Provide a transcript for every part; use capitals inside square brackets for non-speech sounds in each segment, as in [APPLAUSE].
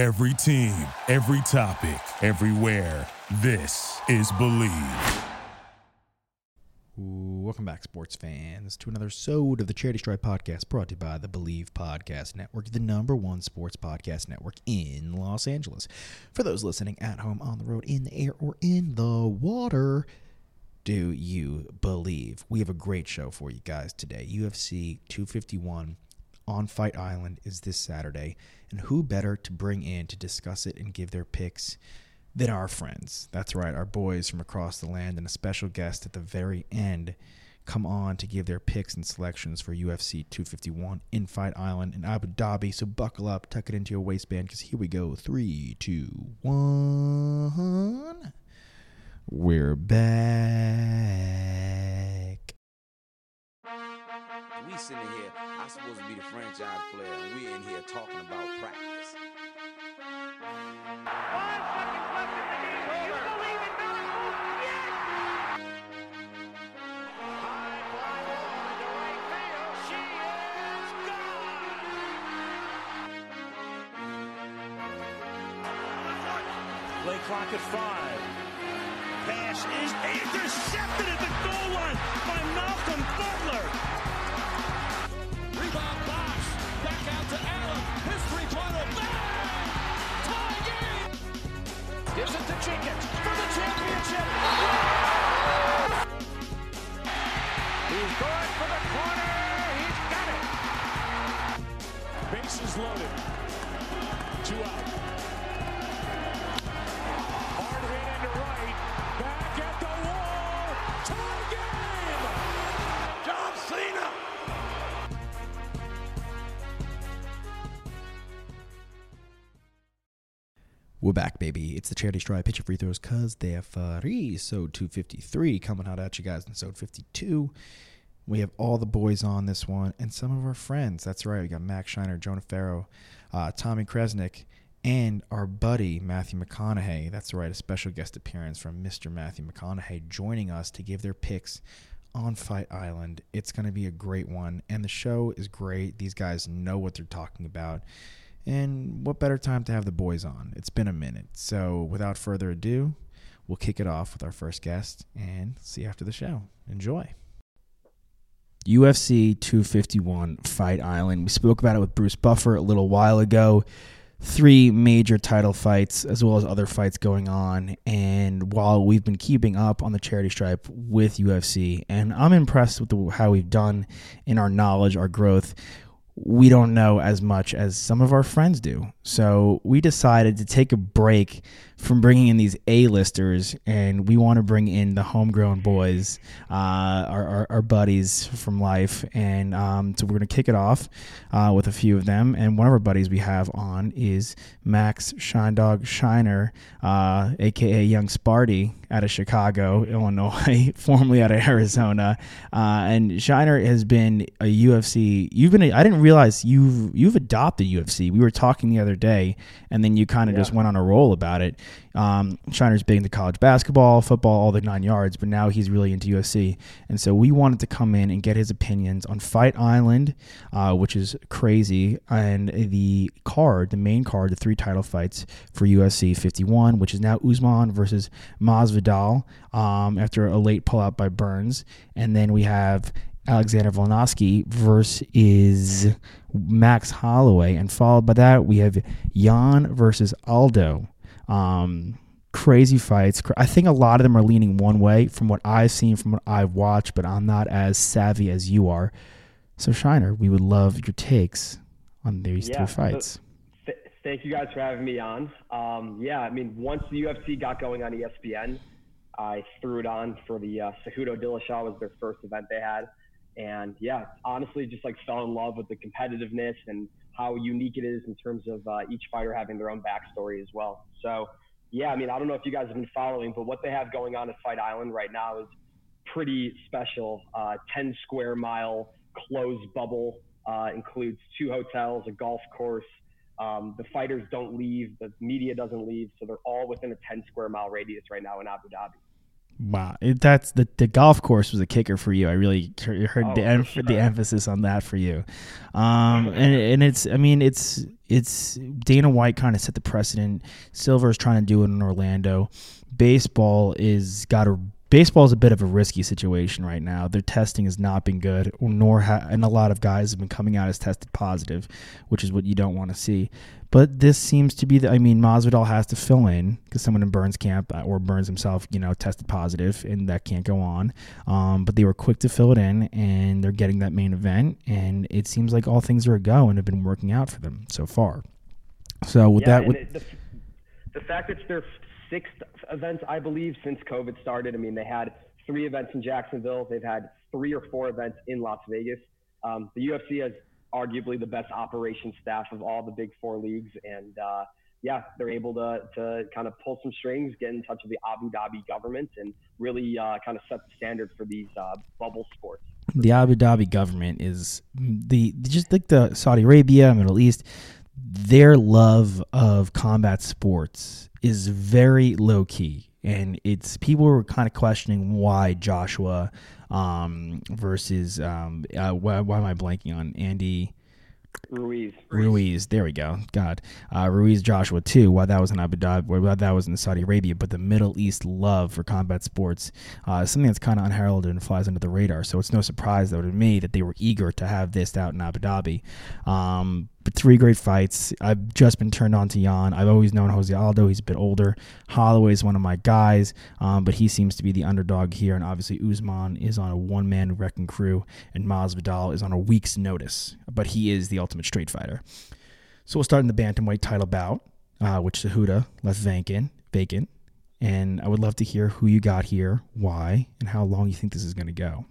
Every team, every topic, everywhere. This is Believe. Welcome back, sports fans, to another episode of the Charity Stripe podcast brought to you by the Believe Podcast Network, the number one sports podcast network in Los Angeles. For those listening at home, on the road, in the air, or in the water, do you believe? We have a great show for you guys today. UFC 251 on Fight Island is this Saturday, and who better to bring in to discuss it and give their picks than our friends? That's right, our boys from across the land, and a special guest at the very end come on to give their picks and selections for UFC 251 in Fight Island in Abu Dhabi. So buckle up, tuck it into your waistband, because here we go. Three, two, one. We're back. We sitting here, I'm supposed to be the franchise player, and we're in here talking about practice. Five seconds left in the game. Do you believe in miracles? Yes! High fly ball into right field. She is gone. Play clock at five. Pass is intercepted at the goal line by Malcolm Butler. Gives it to Jenkins for the championship. He's going for the corner. He's got it. Bases loaded. Two out. We're back, baby. It's the charity stripe pitcher free throws because they're free. So 253 coming out at you guys in episode 52. We have all the boys on this one and some of our friends. That's right. We got Max Shiner, Jonah Ferro, uh, Tommy Kresnak, and our buddy Matthew McConaughey. That's right. A special guest appearance from Mr. Matthew McConaughey joining us to give their picks on Fight Island. It's going to be a great one. And the show is great. These guys know what they're talking about. And what better time to have the boys on? It's been a minute. So without further ado, we'll kick it off with our first guest and see you after the show. Enjoy. UFC 251 Fight Island. We spoke about it with Bruce Buffer a little while ago. Three major title fights, as well as other fights going on. And while we've been keeping up on the charity stripe with UFC, and I'm impressed with the, how we've done in our knowledge, our growth, we don't know as much as some of our friends do. So we decided to take a break from bringing in these A-listers, and we want to bring in the homegrown boys, uh, our, our, our buddies from life. And um, so we're going to kick it off uh, with a few of them. And one of our buddies we have on is Max Shindog Shiner, uh, aka Young Sparty, out of Chicago, [LAUGHS] Illinois, formerly out of Arizona. Uh, and Shiner has been a UFC. You've been. A, I didn't realize you've you've adopted UFC. We were talking the other day, and then you kind of just went on a roll about it. Um, Shiner's big into college basketball, football, all the nine yards, but now he's really into UFC. And so we wanted to come in and get his opinions on Fight Island, uh, which is crazy, and the card, the main card, the three title fights for UFC 51, which is now Usman versus Masvidal um, after a late pullout by Burns. And then we have Alexander Volkanovski versus Max Holloway, and followed by that we have Yan versus Aldo. Um, crazy fights. I think a lot of them are leaning one way from what I've seen, from what I've watched, but I'm not as savvy as you are. So Shiner, we would love your takes on these Yeah, three fights. Th- thank you guys for having me on. Um, yeah, I mean, once the UFC got going on ESPN, I threw it on for the uh, Cejudo Dillashaw was their first event they had, and yeah, honestly, just like fell in love with the competitiveness and how unique it is in terms of uh, each fighter having their own backstory as well. So yeah, I mean, I don't know if you guys have been following, but what they have going on at Fight Island right now is pretty special. Uh, 10 square mile closed bubble uh, includes two hotels, a golf course. Um, the fighters don't leave, the media doesn't leave, so they're all within a 10 square mile radius right now in Abu Dhabi. Wow, it, that's the the golf course was a kicker for you. I really heard Oh, the em- sure. the emphasis on that for you, um, and and it's I mean it's it's Dana White kind of set the precedent. Silver's trying to do it in Orlando. Baseball is got a baseball is a bit of a risky situation right now. Their testing has not been good, nor ha- and a lot of guys have been coming out as tested positive, which is what you don't want to see. But this seems to be the. I mean, Masvidal has to fill in because someone in Burns camp uh, or Burns himself, you know, tested positive, and that can't go on. Um, but they were quick to fill it in, and they're getting that main event, and it seems like all things are a go and have been working out for them so far. So with yeah, that, with, the, the fact it's their sixth event, I believe, since COVID started. I mean, they had three events in Jacksonville. They've had three or four events in Las Vegas. Um, the UFC has arguably the best operations staff of all the big four leagues, and uh, yeah, they're able to to kind of pull some strings, get in touch with the Abu Dhabi government, and really uh, kind of set the standard for these uh, bubble sports. the Abu Dhabi government is the just like the Saudi Arabia, Middle East, their love of combat sports is very low key. And it's people were kind of questioning why Joshua um, versus um, uh, why, why am I blanking on Andy Ruiz. Ruiz. There we go. God, uh, Ruiz Joshua too. Why that was in Abu Dhabi, why that was in Saudi Arabia, but the Middle East love for combat sports uh, is something that's kind of unheralded and flies under the radar. So it's no surprise though to me that they were eager to have this out in Abu Dhabi. Um, three great fights. I've just been turned on to Yan. I've always known Jose Aldo. He's a bit older. Holloway is one of my guys, um, but he seems to be the underdog here. And obviously, Usman is on a one man wrecking crew, and Masvidal is on a week's notice. But he is the ultimate straight fighter. So we'll start in the bantamweight title bout, uh, which Cejudo left vacant. Vacant. And I would love to hear who you got here, why, and how long you think this is going to go.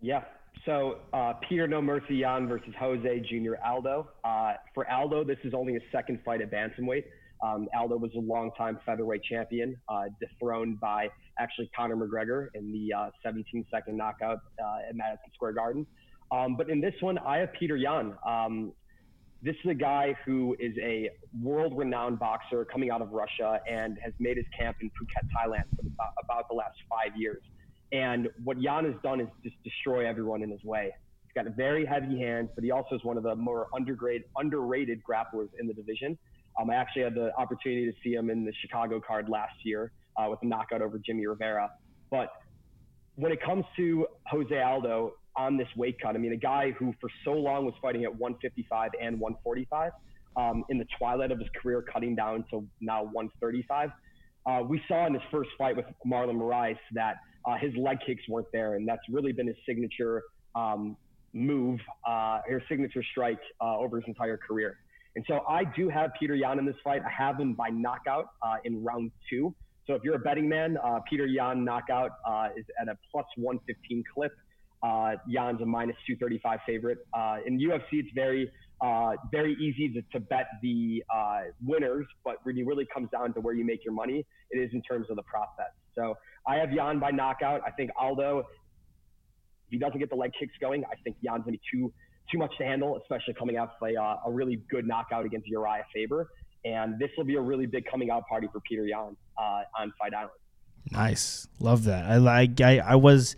Yeah. So uh, Peter No Mercy Yan versus Jose Junior Aldo. Uh, for Aldo, this is only his second fight at bantamweight. Um, Aldo was a longtime featherweight champion, uh, dethroned by actually Conor McGregor in the uh, 17 second knockout uh, at Madison Square Garden. Um, but in this one, I have Peter Yan. Um, this is a guy who is a world renowned boxer coming out of Russia and has made his camp in Phuket, Thailand for about, about the last five years. And what Yan has done is just destroy everyone in his way. He's got very heavy hands, but he also is one of the more undergrade, underrated grapplers in the division. Um, I actually had the opportunity to see him in the Chicago card last year uh, with a knockout over Jimmy Rivera. But when it comes to Jose Aldo on this weight cut, I mean, a guy who for so long was fighting at 155 and 145, um, in the twilight of his career, cutting down to now 135. Uh, we saw in his first fight with Marlon Moraes that uh, his leg kicks weren't there, and that's really been his signature um, move, uh, his signature strike uh, over his entire career. And so I do have Peter Yan in this fight. I have him by knockout uh, in round two. So if you're a betting man, uh, Peter Yan knockout is at a plus 115 clip. Uh, Yan's a minus 235 favorite. In UFC, it's very, uh, very easy to, to bet the uh, winners, but when it really comes down to where you make your money, it is in terms of the prop bets. So I have Yan by knockout. I think Aldo, if he doesn't get the leg kicks going, I think Yan's going to be too too much to handle, especially coming out of a, uh, a really good knockout against Urijah Faber. And this will be a really big coming out party for Peter Yan uh, on Fight Island. Nice, love that. I like. I, I was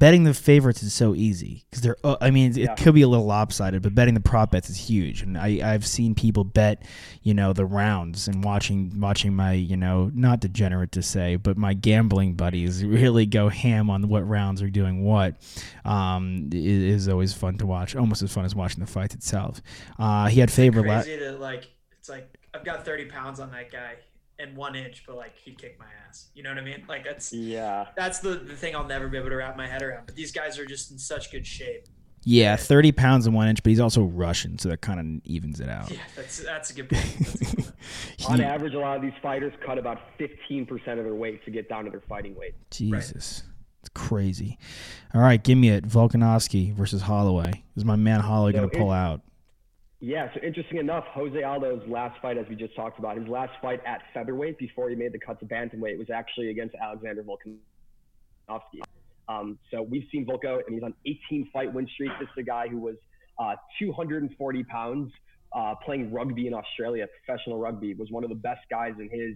betting the favorites is so easy because they're. Uh, I mean, it Yeah. could be a little lopsided, but betting the prop bets is huge. And I I've seen people bet, you know, the rounds and watching watching my you know not degenerate to say, but my gambling buddies [LAUGHS] really go ham on what rounds are doing what. Um, it is always fun to watch. Almost as fun as watching the fight itself. Uh, he had last. crazy to like it's like I've got 30 pounds on that guy and one inch, but like he'd kick my ass. You know what I mean? Like that's Yeah. that's the, the thing I'll never be able to wrap my head around. But these guys are just in such good shape. Yeah, thirty pounds and one inch, but he's also Russian, so that kind of evens it out. Yeah, that's that's a good point. A good point. [LAUGHS] On average, a lot of these fighters cut about 15% of their weight to get down to their fighting weight. Jesus. It's crazy. All right, give me it. Volkanovski versus Holloway. Is my man Holloway So going to pull out? Yeah, so interesting enough, Jose Aldo's last fight, as we just talked about, his last fight at featherweight before he made the cut to bantamweight was actually against Alexander Volkanovski. Um, so we've seen Volko, and he's on 18 fight win streak. This is a guy who was uh, 240 pounds, uh, playing rugby in Australia, professional rugby, was one of the best guys in his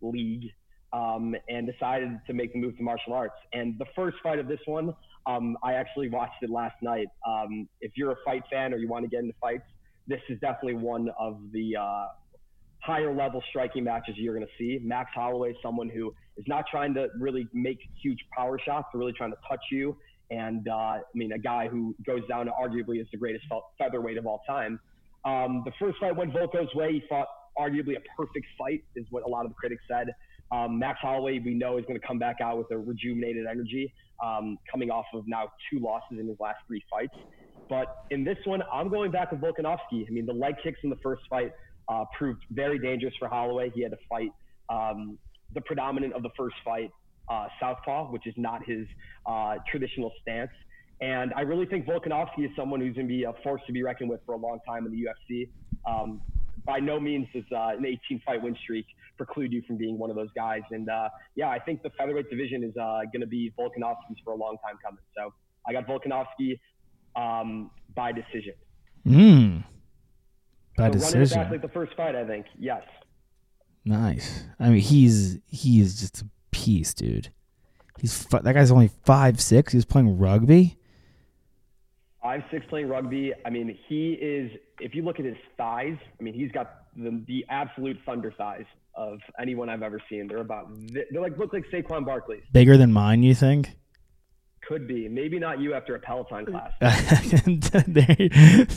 league. um, and decided to make the move to martial arts. And the first fight of this one, um, I actually watched it last night. Um, if you're a fight fan or you want to get into fights, this is definitely one of the uh, higher level striking matches you're going to see. Max Holloway, someone who is not trying to really make huge power shots, but really trying to touch you. And uh, I mean, a guy who goes down to arguably as the greatest featherweight of all time. Um, the first fight went Volko's way. He fought arguably a perfect fight, is what a lot of the critics said. Um, Max Holloway, we know, is going to come back out with a rejuvenated energy, um, coming off of now two losses in his last three fights. But in this one, I'm going back with Volkanovski. I mean, the leg kicks in the first fight uh, proved very dangerous for Holloway. He had to fight um, the predominant of the first fight, uh, Southpaw, which is not his uh, traditional stance. And I really think Volkanovski is someone who's going to be a force to be reckoned with for a long time in the UFC. Um, by no means does uh, an 18 fight win streak preclude you from being one of those guys. And uh, yeah, I think the featherweight division is uh, going to be Volkanovski's for a long time coming. So I got Volkanovski um, by decision. Mm. By so decision. Back like the first fight, I think. Yes. Nice. I mean, he's he is just a piece, dude. He's that guy's only five six. He's playing rugby. Five six playing rugby. I mean, he is. If you look at his thighs, I mean, he's got the, the absolute thunder thighs of anyone I've ever seen. They're about. They're like look like Saquon Barkley. Bigger than mine, you think? Could be. Maybe not you after a Peloton uh, class.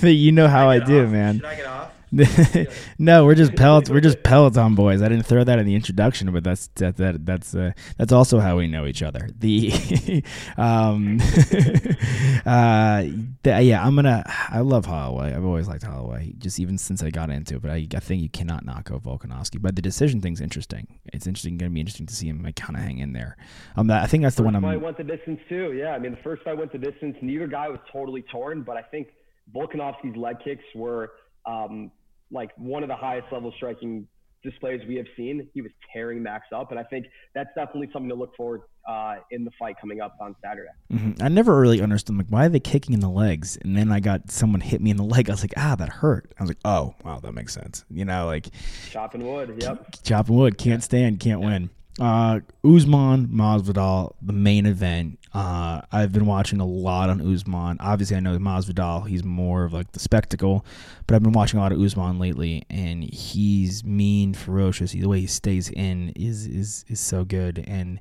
[LAUGHS] [LAUGHS] you know how I, I do, off? man. Should I get off? [LAUGHS] no, we're just Peloton. We're just Peloton boys. I didn't throw that in the introduction, but that's that, that that's uh, that's also how we know each other. The, [LAUGHS] um, [LAUGHS] uh, the, yeah, I'm gonna. I love Holloway. I've always liked Holloway, just even since I got into it. But I, I think you cannot knock out Volkanovski. But the decision thing's interesting. It's interesting. Going to be interesting to see him like, kind of hang in there. Um, I think that's the first one. I'm. Fight went the distance too. Yeah, I mean the first fight went the distance. Neither guy was totally torn, but I think Volkanovski's leg kicks were. Um, like one of the highest level striking displays we have seen. He was tearing Max up, and I think that's definitely something to look forward uh, in the fight coming up on Saturday. Mm-hmm. I never really understood like why are they kicking in the legs, and then I got someone hit me in the leg. I was like, ah, that hurt. I was like, oh, wow, that makes sense. You know, like chopping wood. Yep, chopping wood. Can't stand, can't yeah. win. Uh, Usman Masvidal, the main event. Uh, I've been watching a lot on Usman. Obviously, I know Masvidal. He's more of like the spectacle, but I've been watching a lot of Usman lately, and he's mean, ferocious. The way he stays in is is is so good. And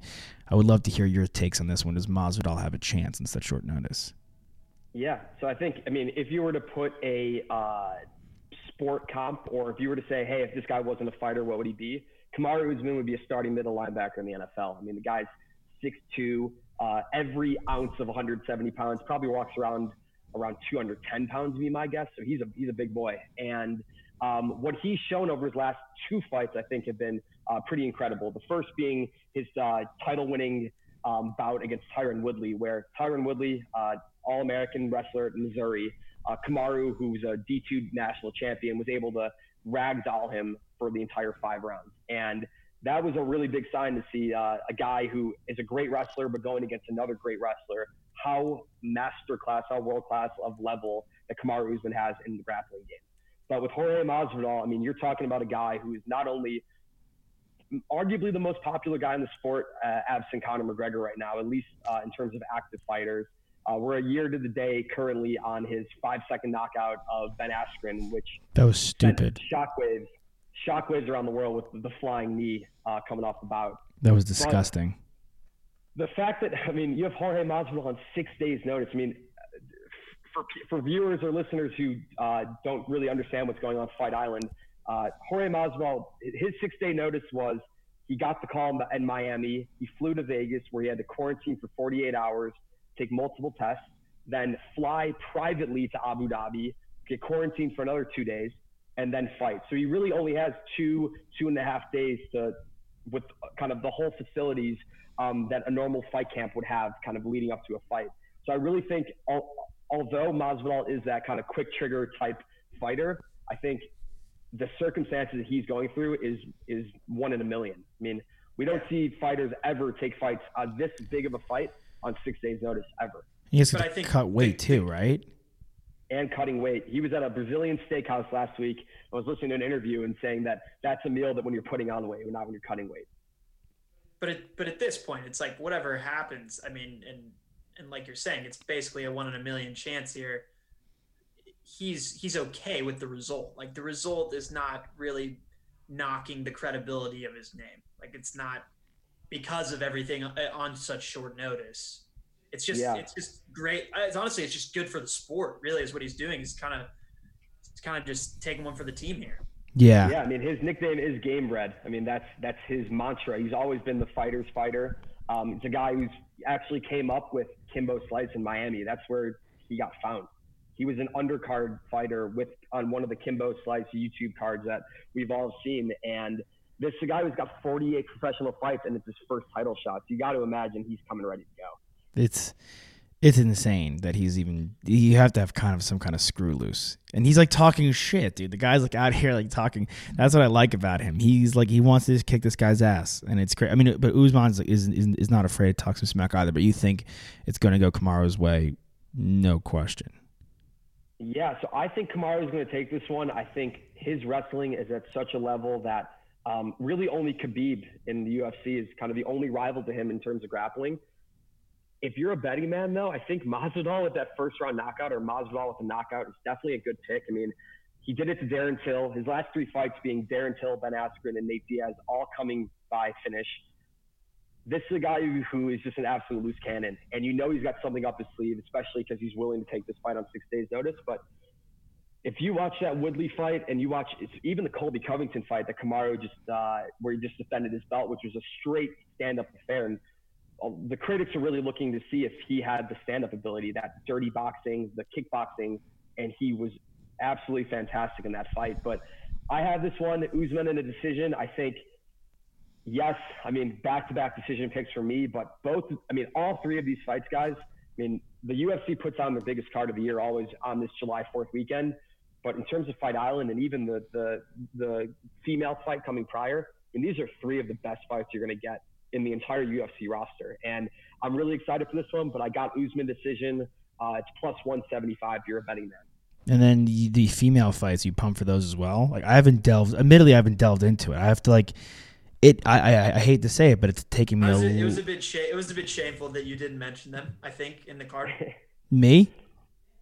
I would love to hear your takes on this one. Does Masvidal have a chance in such short notice? Yeah. So I think, I mean, if you were to put a uh, sport comp, or if you were to say, hey, if this guy wasn't a fighter, what would he be? Kamaru Usman would be a starting middle linebacker in the NFL. I mean, the guy's 6'2", uh, every ounce of 170 pounds, probably walks around around 210 pounds, be my guess. So he's a he's a big boy. And um, what he's shown over his last two fights, I think, have been uh, pretty incredible. The first being his uh, title-winning um, bout against Tyron Woodley, where Tyron Woodley, uh, All-American wrestler at Missouri, uh, Kamaru, who's a D2 national champion, was able to ragdoll him for the entire five rounds. And that was a really big sign to see uh, a guy who is a great wrestler, but going against another great wrestler, how master class, how world class of level that Kamaru Usman has in the grappling game. But with Jorge Masvidal, I mean, you're talking about a guy who is not only arguably the most popular guy in the sport, uh, absent Conor McGregor right now, at least uh, in terms of active fighters. Uh, we're a year to the day currently on his five second knockout of Ben Askren, which that was stupid. Shockwaves, shockwaves around the world with the flying knee uh, coming off the bout. That was disgusting. But the fact that I mean, you have Jorge Masvidal on six days' notice. I mean, for for viewers or listeners who uh, don't really understand what's going on Fight Island, uh, Jorge Masvidal, his six day notice was he got the call in Miami. He flew to Vegas where he had to quarantine for 48 hours, take multiple tests, then fly privately to Abu Dhabi, get quarantined for another two days, and then fight. So he really only has two, two and a half days to, with kind of the whole facilities um, that a normal fight camp would have kind of leading up to a fight. So I really think, although Masvidal is that kind of quick trigger type fighter, I think the circumstances that he's going through is is one in a million. I mean, we don't see fighters ever take fights uh, this big of a fight on six days' notice ever. He has but to I think cut weight too, right? And cutting weight. He was at a Brazilian steakhouse last week. I was listening to an interview and saying that that's a meal that when you're putting on weight, not when you're cutting weight. but it, but at this point, it's like whatever happens. I mean, and and like you're saying, it's basically a one in a million chance here. He's he's okay with the result. Like the result is not really knocking the credibility of his name. Like it's not because of everything uh, on such short notice. It's just Yeah. it's just great. Uh, It's honestly it's just good for the sport. Really, is what he's doing. He's kind of he's kind of just taking one for the team here. Yeah. Yeah, I mean his nickname is Gamebred. I mean that's that's his mantra. He's always been the fighter's fighter. Um, it's a guy who's actually came up with Kimbo Slice in Miami. That's where he got found. He was an undercard fighter with on one of the Kimbo Slice YouTube cards that we've all seen. And this is a guy who's got 48 professional fights and it's his first title shot. So you got to imagine he's coming ready to go. It's it's insane that he's even you have to have kind of some kind of screw loose. And he's like talking shit, dude. The guy's like out [LAUGHS] here like talking. That's what I like about him. He's like he wants to just kick this guy's ass, and it's great. I mean, but Usman's is is, is not afraid to talk some smack either. But you think it's going to go Kamaru's way, no question. Yeah, so I think Kamaru is going to take this one. I think his wrestling is at such a level that um, really only Khabib in the UFC is kind of the only rival to him in terms of grappling. If you're a betting man, though, I think Masvidal with that first round knockout or Masvidal with a knockout is definitely a good pick. I mean, he did it to Darren Till. His last three fights being Darren Till, Ben Askren, and Nate Diaz, all coming by finish. This is a guy who, is just an absolute loose cannon, and you know he's got something up his sleeve, especially because he's willing to take this fight on six days' notice. But if you watch that Woodley fight and you watch even the Colby Covington fight that Kamaru just uh, where he just defended his belt, which was a straight stand-up affair, and Uh, the critics are really looking to see if he had the stand-up ability, that dirty boxing, the kickboxing, and he was absolutely fantastic in that fight. But I have this one, Usman in a decision. I think yes, I mean back-to-back decision picks for me, but both, I mean all three of these fights, guys. I mean the UFC puts on the biggest card of the year always on this July 4th weekend. But in terms of Fight Island and even the the the female fight coming prior, I mean, these are three of the best fights you're going to get in the entire UFC roster. And I'm really excited for this one. But I got Usman decision. Uh, it's plus 175 if you're a betting man. And then the, the female fights, you pump for those as well. Like I haven't delved. Admittedly, I haven't delved into it. I have to like it. I I, I hate to say it, but it's taking me I a was, it was l- a bit sh- it was a bit shameful that you didn't mention them. I think in the card. [LAUGHS] me.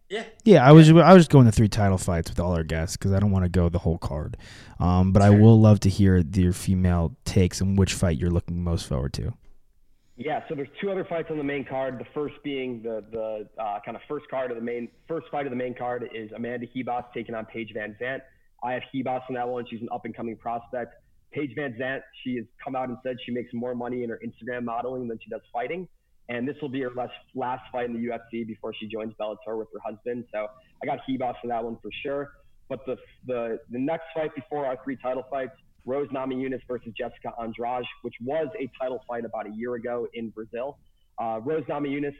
Yeah. Yeah, I was I was going the three title fights with all our guests because I don't want to go the whole card. Um, but I will love to hear your female takes and which fight you're looking most forward to. Yeah, so there's two other fights on the main card. The first being the the uh, kind of first card of the main first fight of the main card is Amanda Ribas taking on Paige Van Zant. I have Ribas in that one. She's an up and coming prospect. Paige Van Zant, she has come out and said she makes more money in her Instagram modeling than she does fighting. And this will be her last, last fight in the UFC before she joins Bellator with her husband. So I got Ribas in that one for sure. But the, the, the next fight before our three title fights, Rose Namajunas versus Jessica Andrade, which was a title fight about a year ago in Brazil. Uh, Rose Namajunas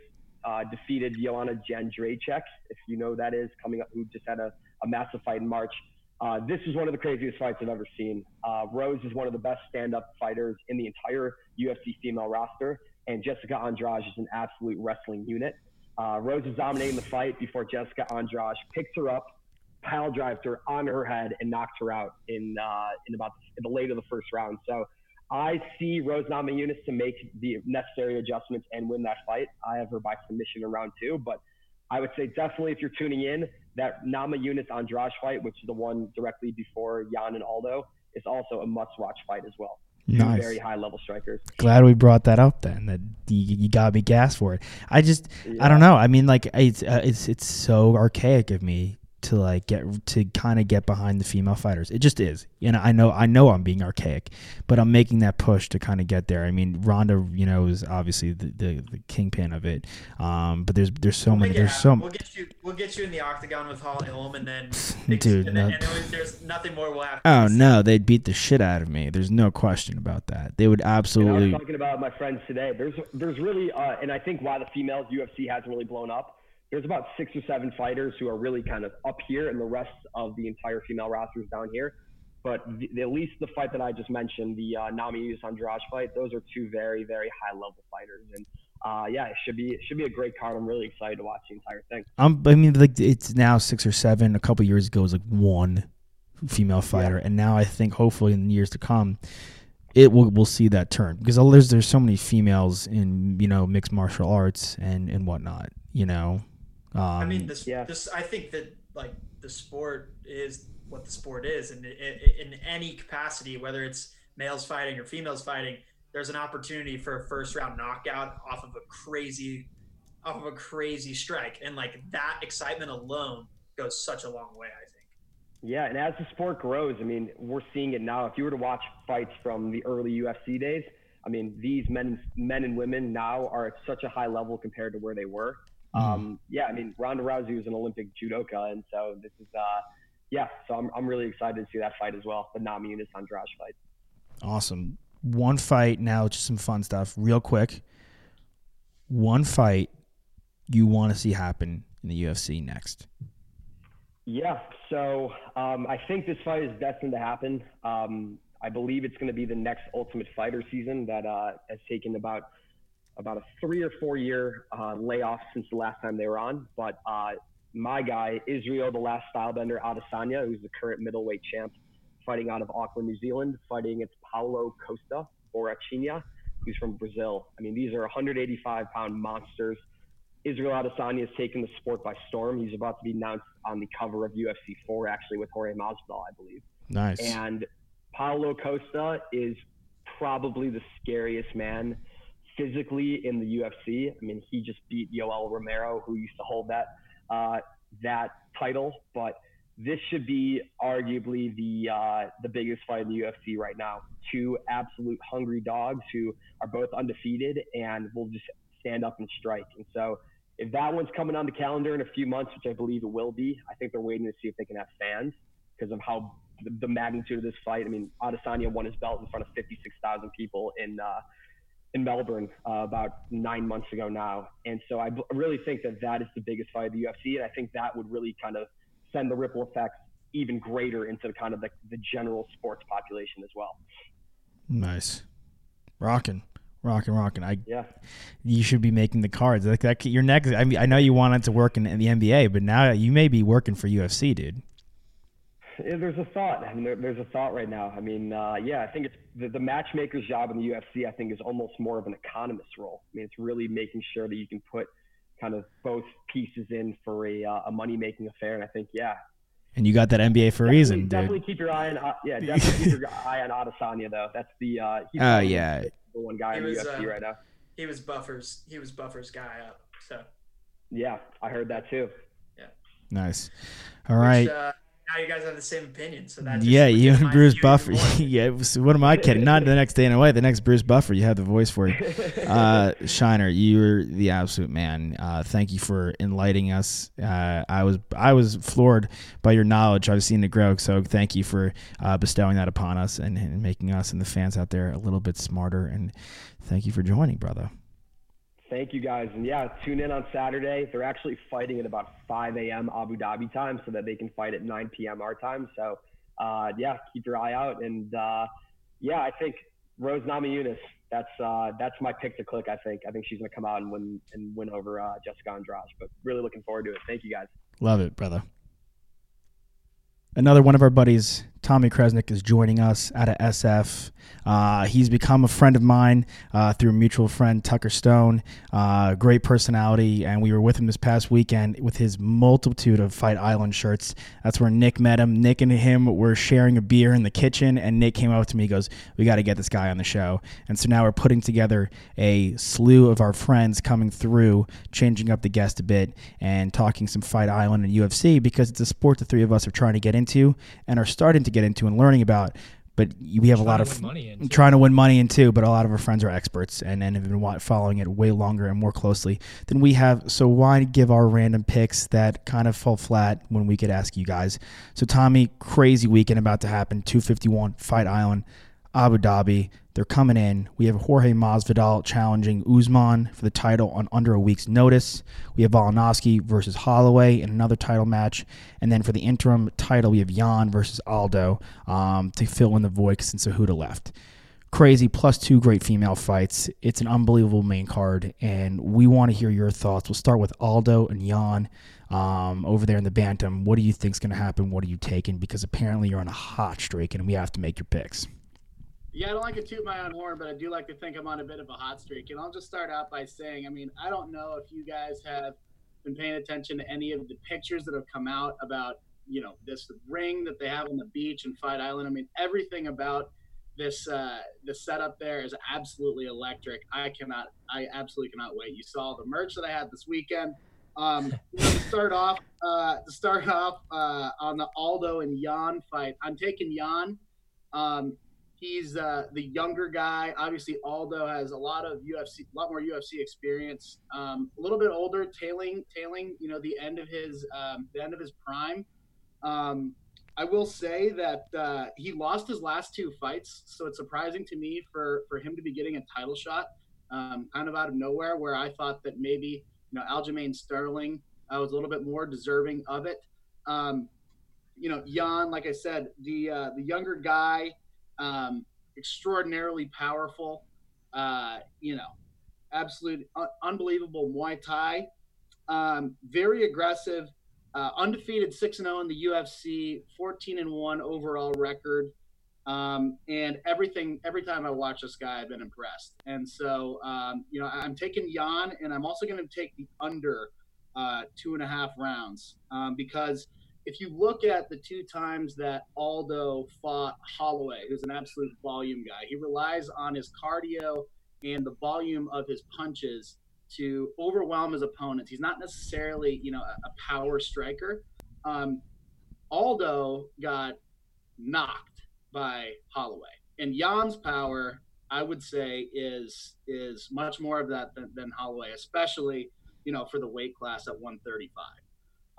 uh, defeated Joanna Jędrzejczyk, if you know who that is, coming up, who just had a, a massive fight in March. Uh, this is one of the craziest fights I've ever seen. Uh, Rose is one of the best stand-up fighters in the entire UFC female roster, and Jessica Andrade is an absolute wrestling unit. Uh, Rose is dominating the fight before Jessica Andrade picks her up, pile drives her on her head, and knocks her out in uh, in about the, the late of the first round. So I see Rose Namajunas to make the necessary adjustments and win that fight. I have her by submission in round two, but I would say definitely if you're tuning in, that Namajunas Andrade fight, which is the one directly before Yan and Aldo, is also a must-watch fight as well. Nice. very high-level strikers. Glad we brought that up. Then that you, you got me gas for it. I just I don't know. I mean, like it's uh, it's it's so archaic of me to like get to kind of get behind the female fighters. It just is. You know, I know I know I'm being archaic, but I'm making that push to kind of get there. I mean, Ronda, you know, is obviously the, the, the kingpin of it. Um, but there's there's so many. Make it There's happen. so We'll get you. We'll get you in the octagon with Holly Holm, and then [LAUGHS] Dude, and, no. then, and then there's nothing more we'll have. Oh no, they'd beat the shit out of me. There's no question about that. They would And I absolutely. was talking about my friends today. There's there's really, uh, and I think why the females UFC hasn't really blown up. There's about six or seven fighters who are really kind of up here, and the rest of the entire female roster is down here. But the, at least the fight that I just mentioned, the uh, Nami Andrade fight, those are two very very high level fighters, and uh, yeah, it should be it should be a great card. I'm really excited to watch the entire thing. I'm, I mean, like it's now six or seven. A couple years ago, it was like one female fighter, and now I think hopefully in the years to come, it will we'll see that turn because there's there's so many females in you know mixed martial arts and and whatnot. You know, um, I mean, this, yeah. this, I think that like the sport is what the sport is, and in, in any capacity, whether it's males fighting or females fighting, there's an opportunity for a first round knockout off of a crazy, off of a crazy strike, and like that excitement alone goes such a long way. I think. Yeah, and as the sport grows, I mean, we're seeing it now. If you were to watch fights from the early UFC days, I mean, these men, men and women now are at such a high level compared to where they were. Mm-hmm. Um, yeah, I mean, Ronda Rousey was an Olympic judoka, and so this is, uh, yeah. So I'm, I'm really excited to see that fight as well, the Namajunas Andrade fight. awesome. One fight now, just some fun stuff, real quick. One fight you want to see happen in the UFC next. Yeah, so um, I think this fight is destined to happen. Um, I believe it's going to be the next Ultimate Fighter season that uh, has taken about about a three or four year uh, layoff since the last time they were on. But uh, my guy, Israel, the last stylebender, Adesanya, who's the current middleweight champ, fighting out of Auckland, New Zealand, fighting against Paulo Costa or Achinha, who's from Brazil. I mean, these are 185 pound monsters. Israel Adesanya has taken the sport by storm. He's about to be announced on the cover of UFC 4, actually, with Jorge Masvidal, I believe. Nice. And Paulo Costa is probably the scariest man physically in the UFC. I mean, he just beat Yoel Romero, who used to hold that uh, that title. But this should be arguably the uh, the biggest fight in the UFC right now. Two absolute hungry dogs who are both undefeated and will just stand up and strike. And so, if that one's coming on the calendar in a few months, which I believe it will be, I think they're waiting to see if they can have fans because of how the, magnitude of this fight. I mean, Adesanya won his belt in front of 56,000 people in uh, in Melbourne uh, about nine months ago now, and so I b- really think that that is the biggest fight of the UFC, and I think that would really kind of send the ripple effects even greater into kind of the, the general sports population as well. Nice. Rocking. Rocking, rocking. I Yeah. you should be making the cards. Like that your next I mean I know you wanted to work in, in the NBA, but now you may be working for UFC, dude. Yeah, there's a thought. I mean, there, there's a thought right now. I mean, uh, yeah, I think it's the, the matchmaker's job in the UFC. I think is almost more of an economist role. I mean, it's really making sure that you can put kind of both pieces in for a, uh, a money making affair. And I think, yeah, And you got that NBA for a reason, definitely dude. keep your eye on, uh, yeah, definitely keep your [LAUGHS] eye on Adesanya though. That's the uh, he's Oh yeah. the one guy He in the was, UFC uh, right now. He was Buffer's. He was Buffer's guy up. So. Yeah, I heard that too. Yeah. Nice. All right. Which, uh, now you guys have the same opinion. So that yeah, you and Bruce Buffer. [LAUGHS] yeah, what am I kidding? Not the next day in a way. The next Bruce Buffer. You have the voice for it. [LAUGHS] Uh, Shiner, you're the absolute man. Uh, thank you for enlightening us. Uh, I was I was floored by your knowledge. I've seen it grow. So thank you for uh, bestowing that upon us and, and making us and the fans out there a little bit smarter. And thank you for joining, brother. Thank you guys. And yeah, tune in on Saturday. They're actually fighting at about 5 a.m. Abu Dhabi time so that they can fight at 9 p.m. our time. So uh, yeah, keep your eye out. And uh, yeah, I think Rose Namajunas, that's uh, that's my pick to click. I think I think she's gonna come out and win and win over uh, Jessica Andrade. But really looking forward to it. Thank you guys. Love it, brother. Another one of our buddies, Tommy Kresnak, is joining us out of SF. Uh, he's become a friend of mine uh, through a mutual friend, Tucker Stone. Uh, great personality, and we were with him this past weekend with his multitude of Fight Island shirts. That's where Nick met him. Nick and him were sharing a beer in the kitchen, and Nick came up to me, and goes, "We got to get this guy on the show." And so now we're putting together a slew of our friends coming through, changing up the guest a bit, and talking some Fight Island and UFC because it's a sport the three of us are trying to get into and are starting to get into and learning about. But we have a lot of money in, trying to win money in too. But a lot of our friends are experts and, and have been following it way longer and more closely than we have. So why give our random picks that kind of fall flat when we could ask you guys? So Tommy, crazy weekend about to happen. Two fifty one Fight Island. Abu Dhabi. They're coming in. We have Jorge Masvidal challenging Usman for the title on under a week's notice. We have Volkanovski versus Holloway in another title match, and then for the interim title, we have Yan versus Aldo um, to fill in the void since Cejudo left. Crazy plus two great female fights. It's an unbelievable main card, and we want to hear your thoughts. We'll start with Aldo and Yan um, over there in the Bantam. What do you think's going to happen? What are you taking? Because apparently you're on a hot streak, and we have to make your picks. Yeah, I don't like to toot my own horn, but I do like to think I'm on a bit of a hot streak. And I'll just start out by saying, I mean, I don't know if you guys have been paying attention to any of the pictures that have come out about, you know, this ring that they have on the beach in Fight Island. I mean, everything about this uh, the setup there is absolutely electric. I cannot, I absolutely cannot wait. You saw the merch that I had this weekend. Um, you [LAUGHS] know, to start off, uh, to start off uh, on the Aldo and Yan fight, I'm taking Yan. Um, he's uh, the younger guy. Obviously, Aldo has a lot of UFC, a lot more UFC experience. Um, a little bit older, tailing, tailing. You know, the end of his, um, the end of his prime. Um, I will say that uh, he lost his last two fights, so it's surprising to me for for him to be getting a title shot, um, kind of out of nowhere. Where I thought that maybe you know Aljamain Sterling uh, was a little bit more deserving of it. Um, you know, Yan, like I said, the uh, the younger guy, um, extraordinarily powerful. Uh, you know, absolute un- unbelievable Muay Thai. Um, very aggressive, uh, undefeated six and zero in the UFC, fourteen and one overall record. Um, and everything, every time I watch this guy, I've been impressed. And so, um, you know, I'm taking Yan, and I'm also going to take the under uh, two and a half rounds um, because if you look at the two times that Aldo fought Holloway, who's an absolute volume guy, he relies on his cardio and the volume of his punches to overwhelm his opponents. He's not necessarily, you know, a, a power striker. Um, Aldo got knocked by Holloway, and Yan's power, I would say, is is much more of that than, than Holloway, especially you know for the weight class at 135.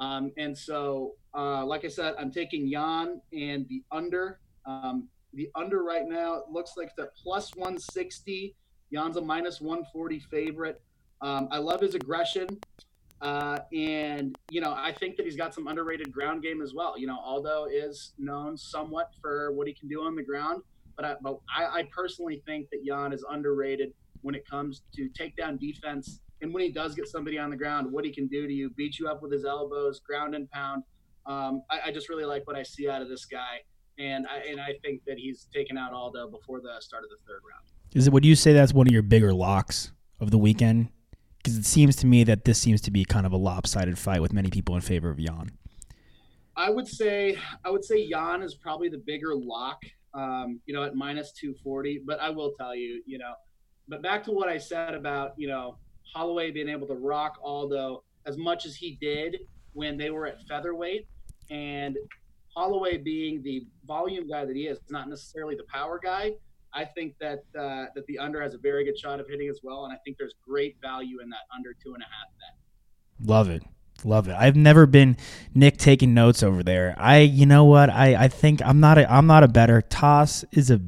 Um, and so, uh, like I said, I'm taking Yan and the under. Um, the under right now looks like the plus 160. Yan's a minus 140 favorite. Um, I love his aggression. Uh, and, you know, I think that he's got some underrated ground game as well. You know, Aldo is known somewhat for what he can do on the ground, but I, but I, I personally think that Yan is underrated when it comes to takedown defense. And when he does get somebody on the ground, what he can do to you, beat you up with his elbows, ground and pound. Um, I, I just really like what I see out of this guy. And I, and I think that he's taken out Aldo before the start of the third round. Is it? Would you say that's one of your bigger locks of the weekend? Because it seems to me that this seems to be kind of a lopsided fight with many people in favor of Yan. I would say I would say Yan is probably the bigger lock. Um, you know, at minus two forty. But I will tell you, you know, but back to what I said about you know Holloway being able to rock Aldo as much as he did when they were at featherweight, and Holloway being the volume guy that he is, not necessarily the power guy. I think that uh, that the under has a very good shot of hitting as well, and I think there's great value in that under two and a half bet. Love it. Love it. I've never been Nick taking notes over there. I you know what? I, I think I'm not a I'm not a bettor. Toss is a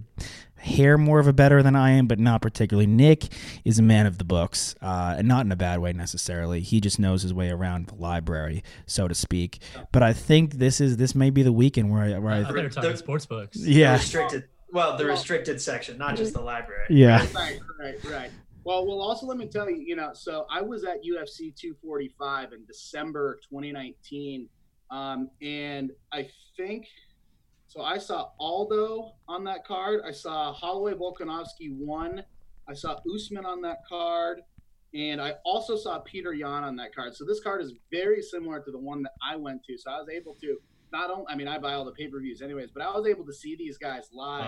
hair more of a bettor than I am, but not particularly. Nick is a man of the books, uh, and not in a bad way necessarily. He just knows his way around the library, so to speak. But I think this is this may be the weekend where I, where I, I thought you were talking sports books. yeah The restricted. Well, the restricted section, not just the library. yeah Right, right, right. Well, well. Also, let me tell you, you know, so I was at UFC 245 in December 2019, um, and I think so. I saw Aldo on that card. I saw Holloway Volkanovski one. I saw Usman on that card, and I also saw Peter Yan on that card. So this card is very similar to the one that I went to. So I was able to not only, I mean, I buy all the pay per views anyways, but I was able to see these guys live.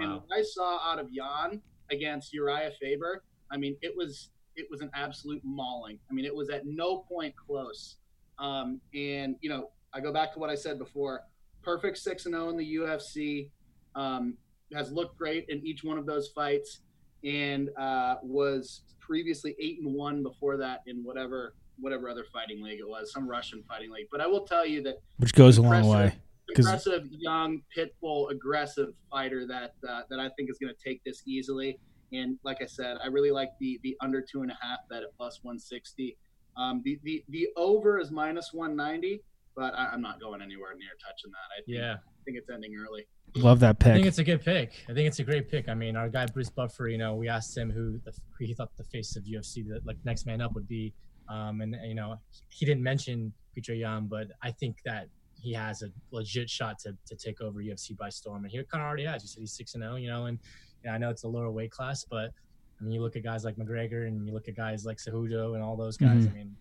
And Wow. what I saw out of Yan against Urijah Faber, I mean, it was it was an absolute mauling. I mean, it was at no point close. Um, and you know, I go back to what I said before. Perfect six and zero in the UFC. Um, has looked great in each one of those fights, and uh, was previously eight and one before that in whatever whatever other fighting league it was, some Russian fighting league. But I will tell you that which goes a long way impressive- way. 'Cause- Aggressive, young, pitbull, aggressive fighter that uh, that I think is going to take this easily. And like I said, I really like the the under two and a half bet at plus one sixty. Um, the, the the over is minus one ninety, but I, I'm not going anywhere near touching that. I think, Yeah. I think it's ending early. Love that pick. I think it's a good pick. I think it's a great pick. I mean, our guy Bruce Buffer, you know, we asked him who, the, who he thought the face of UFC, the like next man up would be, um, and you know, he didn't mention Peter Yan, but I think that he has a legit shot to, to take over UFC by storm. And he kind of already has. You said he's six and zero, you know, and you know, I know it's a lower weight class, but I mean, you look at guys like McGregor and you look at guys like Cejudo and all those guys. Mhm. I mean,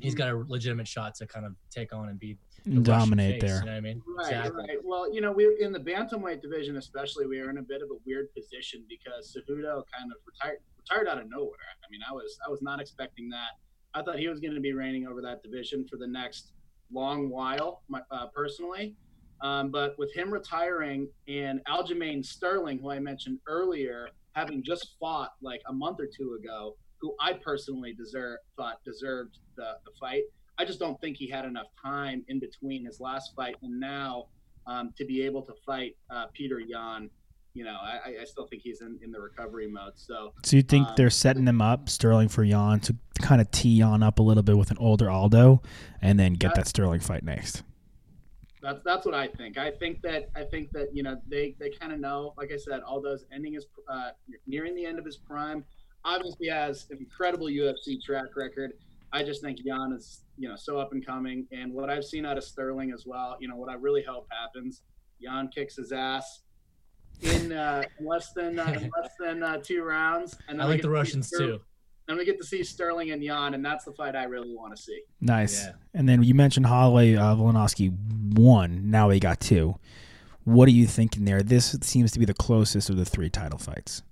he's got a legitimate shot to kind of take on and beat the dominate face, there. You know what I mean? Right, Exactly. right. Well, you know, we in the bantamweight division, especially, we are in a bit of a weird position because Cejudo kind of retired retired out of nowhere. I mean, I was I was not expecting that. I thought he was going to be reigning over that division for the next long while, my, uh, personally. Um, but with him retiring and Aljamain Sterling, who I mentioned earlier, having just fought like a month or two ago, who I personally deserve thought deserved the, the fight. I just don't think he had enough time in between his last fight and now um, to be able to fight uh, Peter Yan. You know, I, I still think he's in, in the recovery mode. So, So you think um, they're setting them up, Sterling for Yan, to kind of tee on up a little bit with an older Aldo, and then get That- that Sterling fight next? That's that's what I think. I think that I think that you know they they kind of know. Like I said, Aldo's ending his uh, nearing the end of his prime. Obviously, has an incredible UFC track record. I just think Yan is you know so up and coming, and what I've seen out of Sterling as well. You know what I really hope happens. Yan kicks his ass in uh, less than uh, less than uh, two rounds. And I like the Russians Sterling- too. And we get to see Sterling and Yan, and that's the fight I really want to see. Nice. Yeah. And then you mentioned Holloway uh, Volkanovski won. Now he got two. What are you thinking there? This seems to be the closest of the three title fights.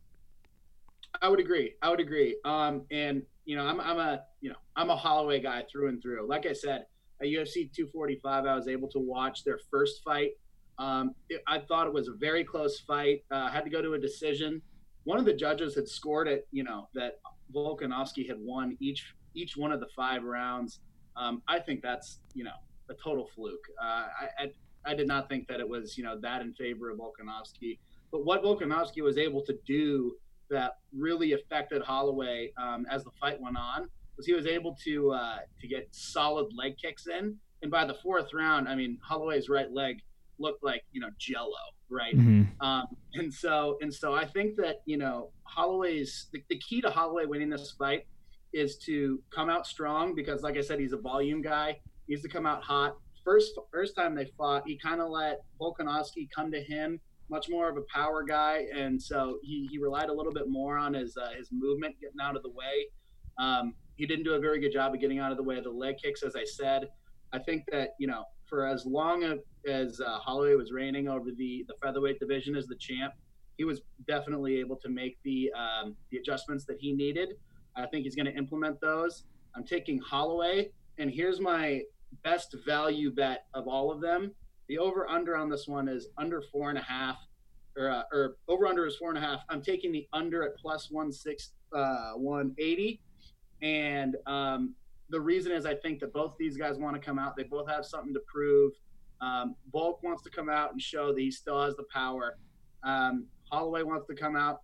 I would agree. I would agree. Um, and you know, I'm I'm a you know I'm a Holloway guy through and through. Like I said, at UFC 245, I was able to watch their first fight. Um, it, I thought it was a very close fight. Uh, had to go to a decision. One of the judges had scored it. You know that Volkanovski had won each each one of the five rounds. Um, I think that's you know a total fluke. Uh, I, I I did not think that it was you know that in favor of Volkanovski. But what Volkanovski was able to do that really affected Holloway um, as the fight went on was he was able to uh, to get solid leg kicks in, and by the fourth round, I mean Holloway's right leg looked like you know Jello, right? Mhm. Um, and so and so I think that you know Holloway's the, the key to Holloway winning this fight is to come out strong because, like I said, he's a volume guy. He needs to come out hot. First first time they fought, he kind of let Volkanovski come to him much more of a power guy, and so he, he relied a little bit more on his uh, his movement, getting out of the way. Um, he didn't do a very good job of getting out of the way of the leg kicks, as I said. I think that you know, for as long as, as uh, Holloway was reigning over the the featherweight division as the champ, he was definitely able to make the um, the adjustments that he needed. I think he's going to implement those. I'm taking Holloway, and here's my best value bet of all of them. The over under on this one is under four and a half, or, uh, or over under is four and a half. I'm taking the under at plus one six uh, one eighty, and um, the reason is I think that both these guys want to come out. They both have something to prove. Um, Volk wants to come out and show that he still has the power. Um, Holloway wants to come out,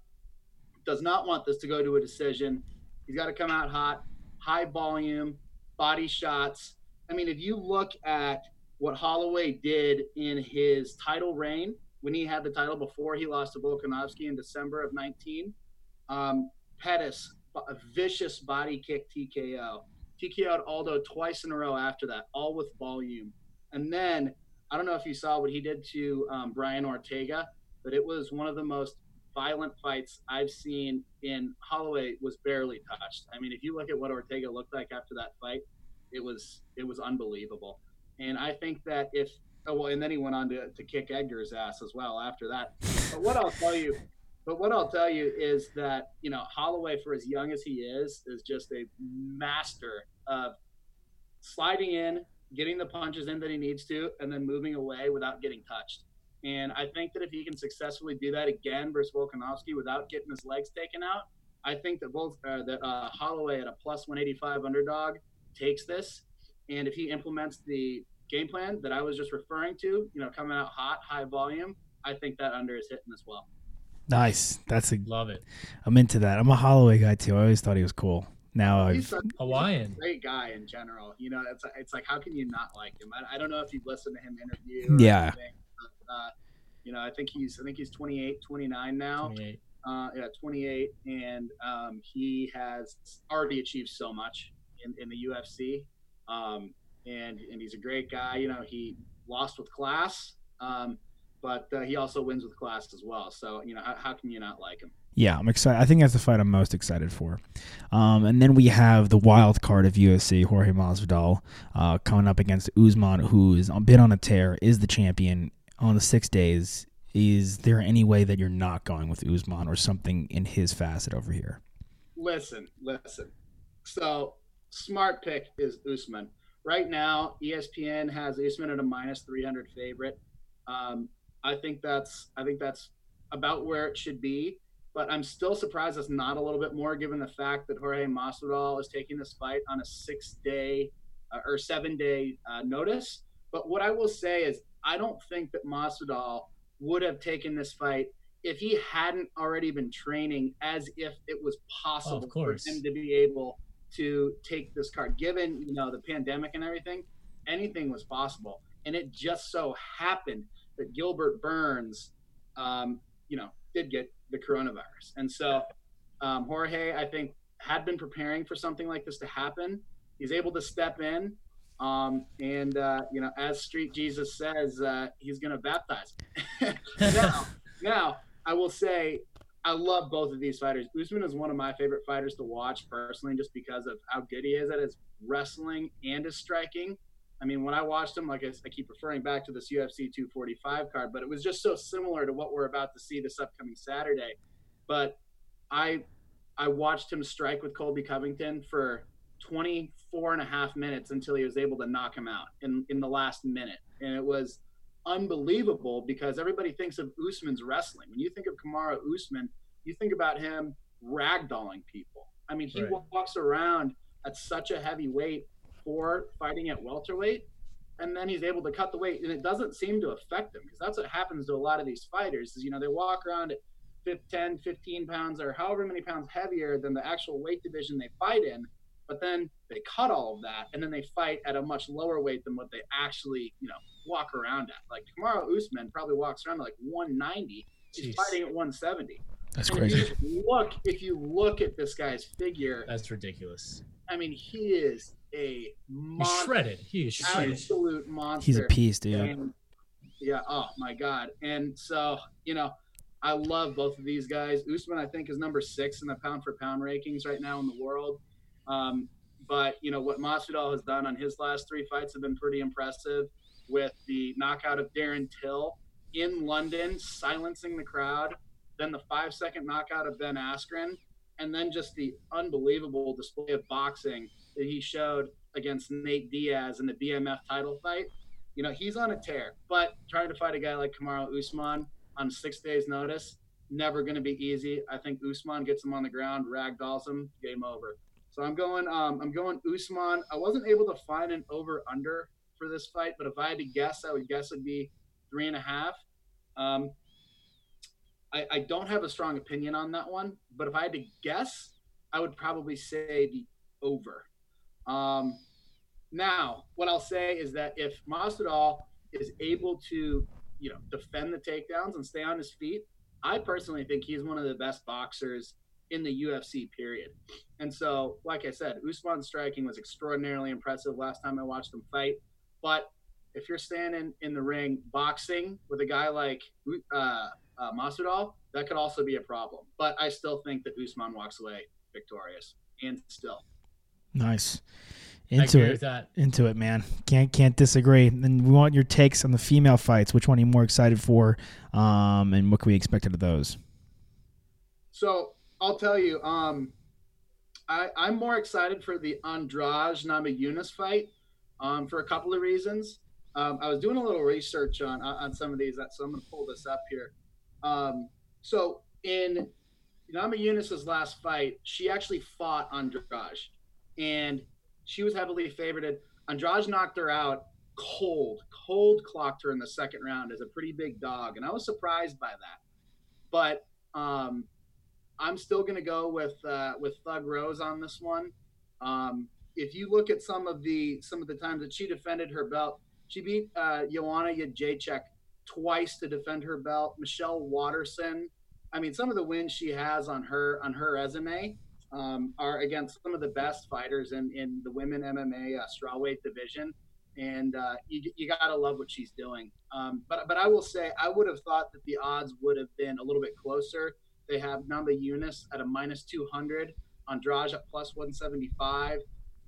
does not want this to go to a decision. He's got to come out hot, high volume, body shots. I mean, if you look at what Holloway did in his title reign when he had the title before he lost to Volkanovski in December of 19, um, Pettis, a vicious body kick TKO. TKO'd Aldo twice in a row after that, all with volume. And then I don't know if you saw what he did to um, Brian Ortega, but it was one of the most violent fights I've seen in Holloway was barely touched. I mean, if you look at what Ortega looked like after that fight, it was it was unbelievable. And I think that if oh well, and then he went on to, to kick Edgar's ass as well after that. But what I'll tell you, but what I'll tell you is that you know Holloway, for as young as he is, is just a master of sliding in, getting the punches in that he needs to, and then moving away without getting touched. And I think that if he can successfully do that again versus Volkanovski without getting his legs taken out, I think that both uh, that uh, Holloway at a plus 185 underdog takes this. And if he implements the game plan that I was just referring to, you know, coming out hot, high volume, I think that under is hitting as well. Nice. That's a. Love it. I'm into that. I'm a Holloway guy too. I always thought he was cool. Now I've. He's such- a Hawaiian. great guy in general. You know, it's it's like how can you not like him? I, I don't know if you've listened to him interview. Or Yeah. anything, but, uh, you know, I think he's I think he's 28, 29 now. 28. Uh, yeah, 28, and um, he has already achieved so much in, in the UFC. Um, and and he's a great guy. You know, he lost with class, um, but uh, he also wins with class as well. So you know, how, how can you not like him? Yeah, I'm excited. I think that's the fight I'm most excited for. Um, and then we have the wild card of UFC, Jorge Masvidal, uh, coming up against Usman, who is a bit on a tear, is the champion on the six days. Is there any way that you're not going with Usman or something in his facet over here? Listen, listen. So smart pick is Usman. Right now, ESPN has Usman at a minus 300 favorite. Um, I think that's I think that's about where it should be but I'm still surprised it's not a little bit more given the fact that Jorge Masvidal is taking this fight on a six day uh, or seven day uh, notice. But what I will say is, I don't think that Masvidal would have taken this fight if he hadn't already been training as if it was possible oh, for him to be able to take this card. Given you know the pandemic and everything, anything was possible, and it just so happened that Gilbert Burns, um, you know, did get the coronavirus. And so um, Jorge, I think, had been preparing for something like this to happen. He's able to step in. Um, and, uh, you know, as Street Jesus says, uh, he's going to baptize. [LAUGHS] now, now, I will say, I love both of these fighters. Usman is one of my favorite fighters to watch personally, just because of how good he is at his wrestling and his striking. I mean, when I watched him, like I, I, keep referring back to this UFC 245 card, but it was just so similar to what we're about to see this upcoming Saturday. But I I watched him strike with Colby Covington for 24 and a half minutes until he was able to knock him out in, in the last minute. And it was unbelievable because everybody thinks of Usman's wrestling. When you think of Kamaru Usman, you think about him ragdolling people. I mean, he right. walks around at such a heavy weight for fighting at welterweight, and then he's able to cut the weight, and it doesn't seem to affect him because that's what happens to a lot of these fighters. Is you know they walk around at 10, 15 pounds or however many pounds heavier than the actual weight division they fight in, but then they cut all of that and then they fight at a much lower weight than what they actually you know walk around at. Like Kamaru Usman probably walks around at like 190. He's fighting at 170. That's and crazy. If look, if you look at this guy's figure, that's ridiculous. I mean, he is a monster, He's shredded. He is shredded. Absolute monster. He's a piece, dude. And, yeah. Oh my god. And so you know, I love both of these guys. Usman, I think, is number six in the pound for pound rankings right now in the world. Um, but you know what Masvidal has done on his last three fights have been pretty impressive. With the knockout of Darren Till in London, silencing the crowd, then the five second knockout of Ben Askren, and then just the unbelievable display of boxing that he showed against Nate Diaz in the BMF title fight. You know, he's on a tear, but trying to fight a guy like Kamaru Usman on six days' notice, never going to be easy. I think Usman gets him on the ground, ragdolls him, game over. So I'm going, um, I'm going Usman. I wasn't able to find an over under for this fight, but if I had to guess, I would guess it'd be three and a half. Um, I, I don't have a strong opinion on that one, but if I had to guess, I would probably say the over. Um, now, what I'll say is that if Masvidal is able to, you know, defend the takedowns and stay on his feet, I personally think he's one of the best boxers in the UFC. Period. And so, like I said, Usman's striking was extraordinarily impressive last time I watched him fight. But if you're standing in the ring boxing with a guy like uh, uh, Masvidal, that could also be a problem. But I still think that Usman walks away victorious, and still. Nice. Into it. Into it, man. Can't can't disagree. And we want your takes on the female fights. Which one are you more excited for? Um, and what can we expect out of those? So I'll tell you. Um, I, I'm more excited for the Andrade Namajunas fight. Um, for a couple of reasons. Um, I was doing a little research on on some of these, so I'm going to pull this up here. Um, so in Namajunas' last fight, she actually fought Andrade and she was heavily favored. Andrade knocked her out cold, cold clocked her in the second round as a pretty big dog, and I was surprised by that. But um, I'm still going to go with uh, with Thug Rose on this one. Um, if you look at some of the some of the times that she defended her belt, she beat uh, Joanna Jędrzejczyk twice to defend her belt. Michelle Waterson. I mean, some of the wins she has on her on her resume um, are against some of the best fighters in, in the women MMA uh, strawweight division. and uh, you you gotta love what she's doing. Um, but but I will say I would have thought that the odds would have been a little bit closer. They have Namajunas at a minus 200, Andrade at plus 175.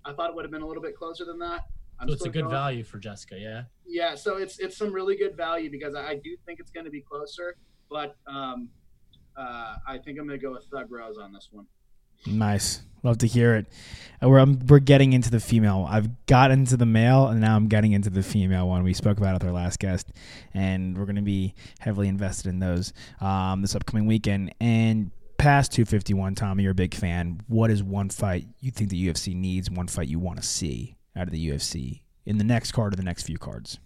I thought it would have been a little bit closer than that. I'm So it's a good going- value for Jessica, yeah. Yeah, so it's it's some really good value because I, I do think it's going to be closer, but um, uh, I think I'm going to go with Thug Rose on this one. Nice. Love to hear it. Uh, We're, um, we're getting into the female. I've got into the male, and now I'm getting into the female one. We spoke about it with our last guest, and we're going to be heavily invested in those um, this upcoming weekend. And past 251, Tommy, you're a big fan. What is one fight you think the UFC needs? One fight you want to see out of the UFC in the next card or the next few cards?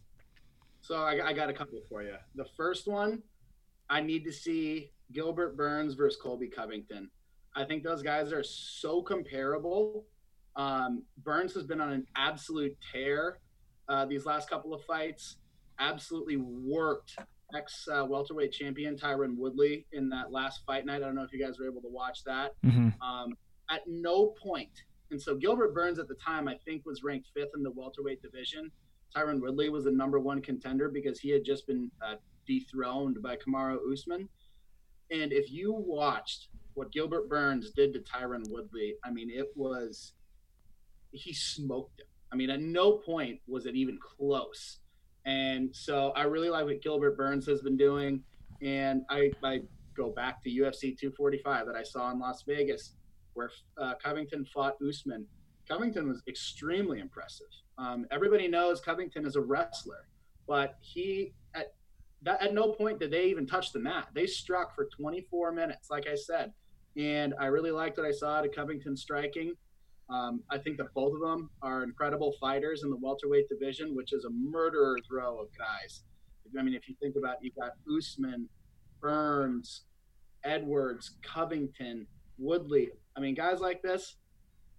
So I, I got a couple for you. The first one, I need to see Gilbert Burns versus Colby Covington. I think those guys are so comparable. Um, Burns has been on an absolute tear uh, these last couple of fights. Absolutely worked ex uh, welterweight champion Tyron Woodley in that last fight night. I don't know if you guys were able to watch that. Mm-hmm. Um, at no point, and so Gilbert Burns at the time I think was ranked fifth in the welterweight division. Tyron Woodley was the number one contender because he had just been uh, dethroned by Kamaru Usman. And if you watched what Gilbert Burns did to Tyron Woodley, I mean, it was he smoked him. I mean, at no point was it even close. And so I really like what Gilbert Burns has been doing. And I, I go back to UFC 245 that I saw in Las Vegas, where uh, Covington fought Usman. Covington was extremely impressive. Um, everybody knows Covington is a wrestler, but he at that at no point did they even touch the mat. They struck for 24 minutes, like I said, and I really liked what I saw to Covington striking. Um, I think that both of them are incredible fighters in the welterweight division, which is a murderer's row of guys. I mean, if you think about, you've got Usman, Burns, Edwards, Covington, Woodley. I mean, guys like this,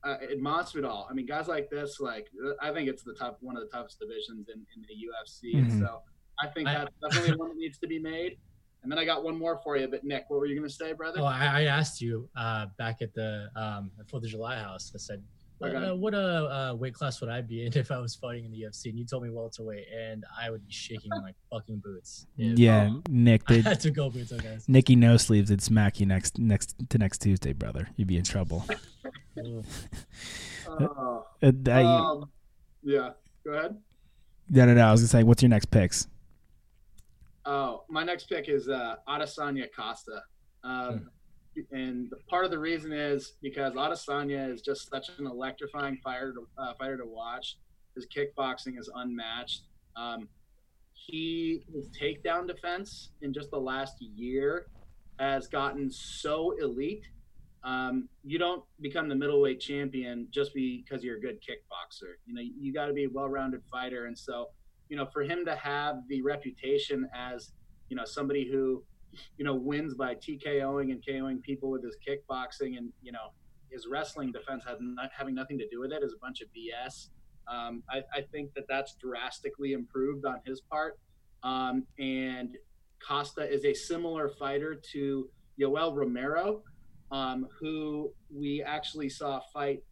uh, and Masvidal. I mean, guys like this, like I think it's the top one of the toughest divisions in, in the UFC. Mhm. And so I think I- definitely one that needs to be made. And then I got one more for you. But Nick, what were you going to say, brother? Oh, I, I asked you uh, back at the um, Fourth of July house. I said, Okay. uh, "What a uh, weight class would I be in [LAUGHS] if I was fighting in the UFC?" And you told me welterweight, and I would be shaking my [LAUGHS] fucking boots. if, Yeah, uh, Nick. [LAUGHS] I They, had to go boots. Okay. Nicky No Sleeves would smack you next next to next Tuesday, brother. You'd be in trouble. Ooh. Oh, Uh, I- um, yeah. Go ahead. no, no, no. I was gonna say, what's your next picks? Oh, my next pick is uh, Adesanya Costa. Um, And part of the reason is because Adesanya is just such an electrifying fighter to, uh, fighter to watch. His kickboxing is unmatched. Um, he his takedown defense in just the last year has gotten so elite. Um, you don't become the middleweight champion just because you're a good kickboxer. You know, you got to be a well-rounded fighter, and so you know, for him to have the reputation as, you know, somebody who, you know, wins by TKOing and KOing people with his kickboxing and, you know, his wrestling defense not, having nothing to do with it is a bunch of BS. Um, I, I think that that's drastically improved on his part. Um, and Costa is a similar fighter to Yoel Romero, um, who we actually saw fight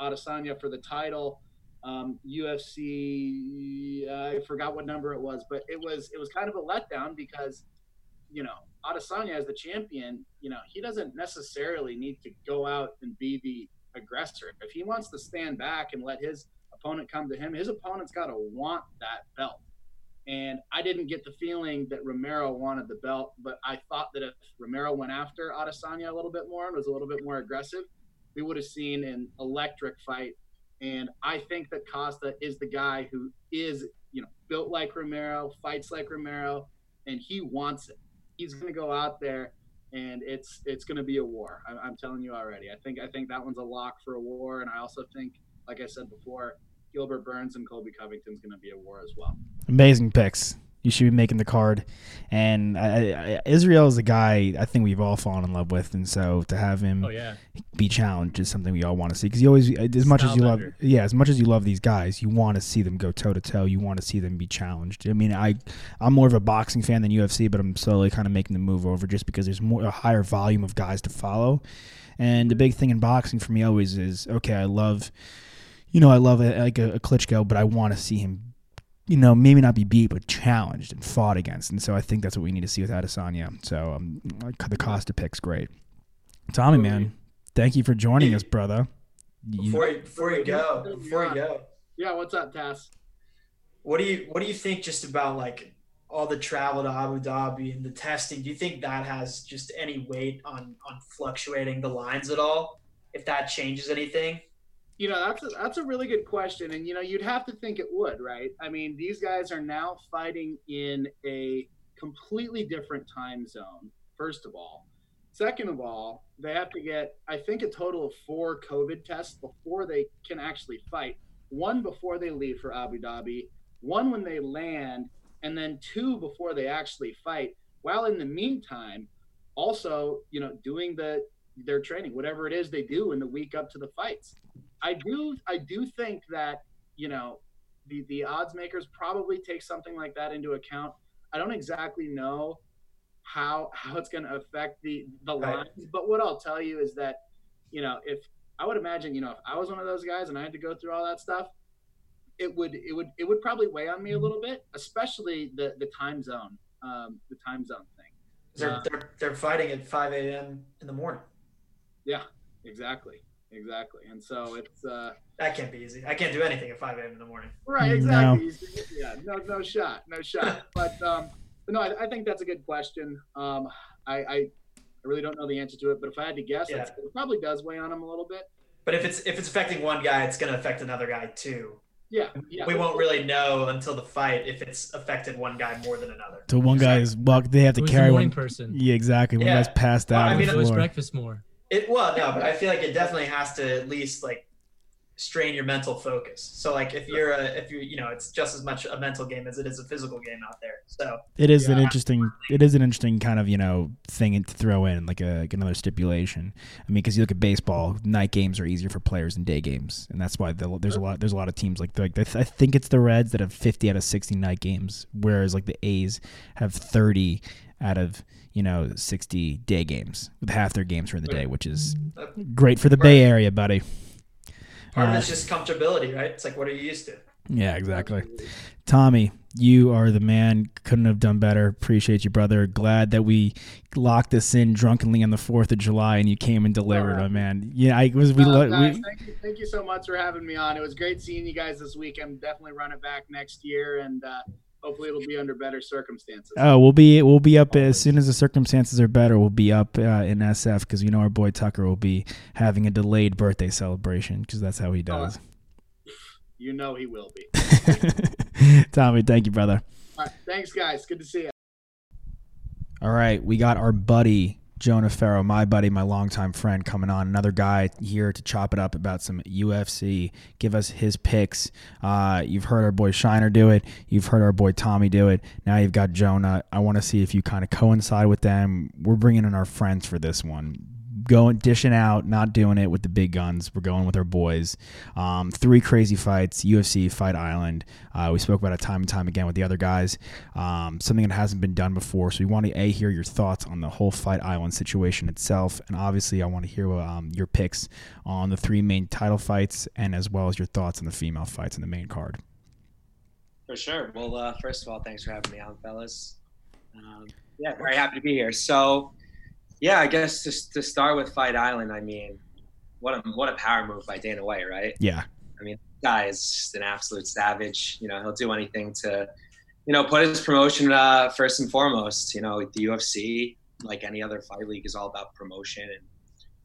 Adesanya for the title um, UFC. I forgot what number it was, but it was it was kind of a letdown because you know Adesanya as the champion, you know he doesn't necessarily need to go out and be the aggressor. If he wants to stand back and let his opponent come to him, his opponent's got to want that belt. And I didn't get the feeling that Romero wanted the belt, but I thought that if Romero went after Adesanya a little bit more and was a little bit more aggressive, we would have seen an electric fight and I think that Costa is the guy who is, you know, built like Romero, fights like Romero, and he wants it. He's going to go out there, and it's it's going to be a war. I'm, I'm telling you already. I think I think that one's a lock for a war, and I also think, like I said before, Gilbert Burns and Colby Covington's going to be a war as well. Amazing picks. You should be making the card. And I, I, Israel is a guy I think we've all fallen in love with, and so to have him Oh yeah. be challenged is something we all want to see. Because you always, uh, as much as you love, yeah, as much as you love these guys, you want to see them go toe to toe. You want to see them be challenged. I mean, I, I'm more of a boxing fan than UFC, but I'm slowly kind of making the move over just because there's more a higher volume of guys to follow. And the big thing in boxing for me always is okay. I love you know, I love it like a, a Klitschko, but I want to see him, you know, maybe not be beat, but challenged and fought against. And so I think that's what we need to see with Adesanya. So um, the Costa pick's great. Tommy, man, thank you for joining us, brother. You- Before you, before you go, before you go, Yeah, what's up, Tass? what do you what do you think just about like all the travel to Abu Dhabi and the testing? Do you think that has just any weight on on fluctuating the lines at all? If that changes anything? You know, that's a, that's a really good question, and you know, you'd have to think it would, right? I mean, these guys are now fighting in a completely different time zone. First of all, second of all, they have to get, I think, a total of four COVID tests before they can actually fight. One before they leave for Abu Dhabi, one when they land, and then two before they actually fight. While in the meantime, also, you know, doing the their training, whatever it is they do in the week up to the fights. I do I do think that, you know, the the odds makers probably take something like that into account. I don't exactly know how how it's going to affect the the Right. lines, but what I'll tell you is that, you know, if I would imagine, you know, if I was one of those guys and I had to go through all that stuff, it would it would it would probably weigh on me a little bit, especially the the time zone, um, the time zone thing. They're Uh, they're, they're fighting at 5 a.m. in the morning. Yeah, exactly, exactly. And so it's uh, That can't be easy. I can't do anything at 5 a.m. in the morning. right, No. exactly. Yeah, no, no shot, no shot. [LAUGHS] But um, but no, I, I think that's a good question. Um, I, I I really don't know the answer to it, but if I had to guess, Yeah. it probably does weigh on him a little bit. But if it's if it's affecting one guy, it's going to affect another guy too. Yeah, yeah. We won't really know until the fight if it's affected one guy more than another. So one guy is well, they have to Who's the carry one person? Yeah, exactly. One Yeah. guy's passed Well, out I mean, it Who has floor. breakfast more? It well, no, but I feel like it definitely has to at least like strain your mental focus. So like if you're a if you you know it's just as much a mental game as it is a physical game out there. So It is an interesting. It is an interesting kind of you know thing to throw in like a like another stipulation. I mean, because you look at baseball, night games are easier for players than day games, and that's why the, there's a lot there's a lot of teams like like I think it's the Reds that have 50 out of 60 night games, whereas like the A's have 30 out of you know 60 day games with half their games are in the day, which is great for the Bay Area, buddy. part Uh, of it's just comfortability, right? It's like what are you used to? Yeah, exactly. Tommy, you are the man. Couldn't have done better. Appreciate you, brother. Glad that we locked this in drunkenly on the Fourth of July, and you came and delivered, my man. Yeah, I was. We, Uh, lo- guys, we thank, you, thank you so much for having me on. It was great seeing you guys this week. I'm definitely running back next year, and uh, hopefully it'll be under better circumstances. Oh, we'll be we'll be up as soon as the circumstances are better. We'll be up uh, in SF because you know our boy Tucker will be having a delayed birthday celebration because that's how he does. [LAUGHS] You know he will be. [LAUGHS] Tommy, thank you, brother. All right, thanks, guys. Good to see you. All right, we got our buddy Jonah Ferro, my buddy, my longtime friend, coming on. Another guy here to chop it up about some UFC. Give us his picks. Uh, you've heard our boy Shiner do it. You've heard our boy Tommy do it. Now you've got Jonah. I want to see if you kind of coincide with them. We're bringing in our friends for this one. Going dishing out, not doing it with the big guns. We're going with our boys. Um, three crazy fights, UFC Fight Island. Uh, we spoke about it time and time again with the other guys. Um, something that hasn't been done before. So we want to a hear your thoughts on the whole Fight Island situation itself, and obviously I want to hear um, your picks on the three main title fights, and as well as your thoughts on the female fights in the main card. For sure. Well, uh, first of all, thanks for having me on, fellas. Um, yeah, very happy to be here. So, yeah, I guess just to start with Fight Island, I mean, what a what a power move by Dana White, right? Yeah. I mean, guy is just an absolute savage. You know, he'll do anything to, you know, put his promotion uh, first and foremost. You know, the UFC, like any other fight league, is all about promotion. And,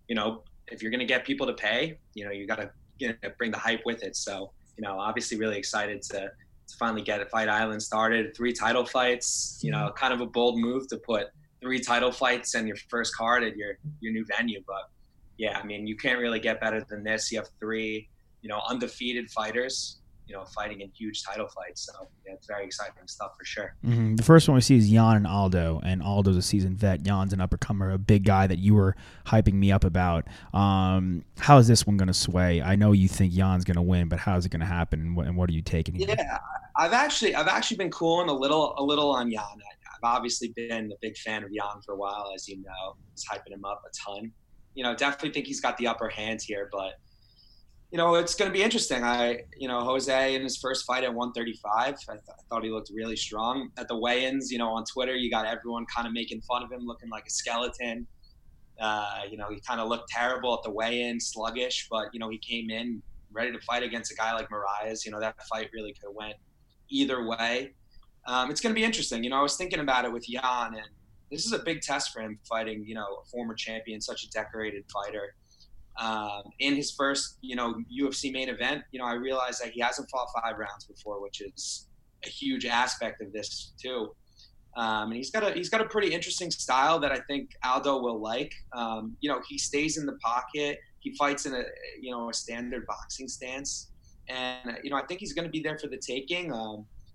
you know, if you're going to get people to pay, you know, you got to you know, bring the hype with it. So, you know, obviously really excited to, to finally get Fight Island started. Three title fights, you know, kind of a bold move to put three title fights and your first card at your, your new venue. But yeah, I mean, you can't really get better than this. You have three, you know, undefeated fighters, you know, fighting in huge title fights. So yeah, it's very exciting stuff for sure. hmm The first one we see is Yan and Aldo, and Aldo's a seasoned vet. Yan's an uppercomer, a big guy that you were hyping me up about. Um, how is this one going to sway? I know you think Yan's going to win, but how is it going to happen, and what, and what are you taking here? Yeah, I've actually I've actually been cooling a little a little on Yan. Obviously been a big fan of Yan for a while, as you know. Just hyping him up a ton. You know, definitely think he's got the upper hand here, but you know, it's going to be interesting. I, you know, Jose in his first fight at 135, I, th- I, thought he looked really strong. At the weigh-ins, you know, on Twitter, you got everyone kind of making fun of him, looking like a skeleton. Uh, you know, he kind of looked terrible at the weigh-in, sluggish, but you know, he came in ready to fight against a guy like Moraes. You know, that fight really could have went either way. Um, it's going to be interesting. You know, I was thinking about it with Yan, and this is a big test for him fighting, you know, a former champion, such a decorated fighter um, in his first, you know, UFC main event, you know, I realized that he hasn't fought five rounds before, which is a huge aspect of this too. Um, and he's got a he's got a pretty interesting style that I think Aldo will like. Um, you know, he stays in the pocket. He fights in a you know a standard boxing stance, and you know I think he's going to be there for the taking.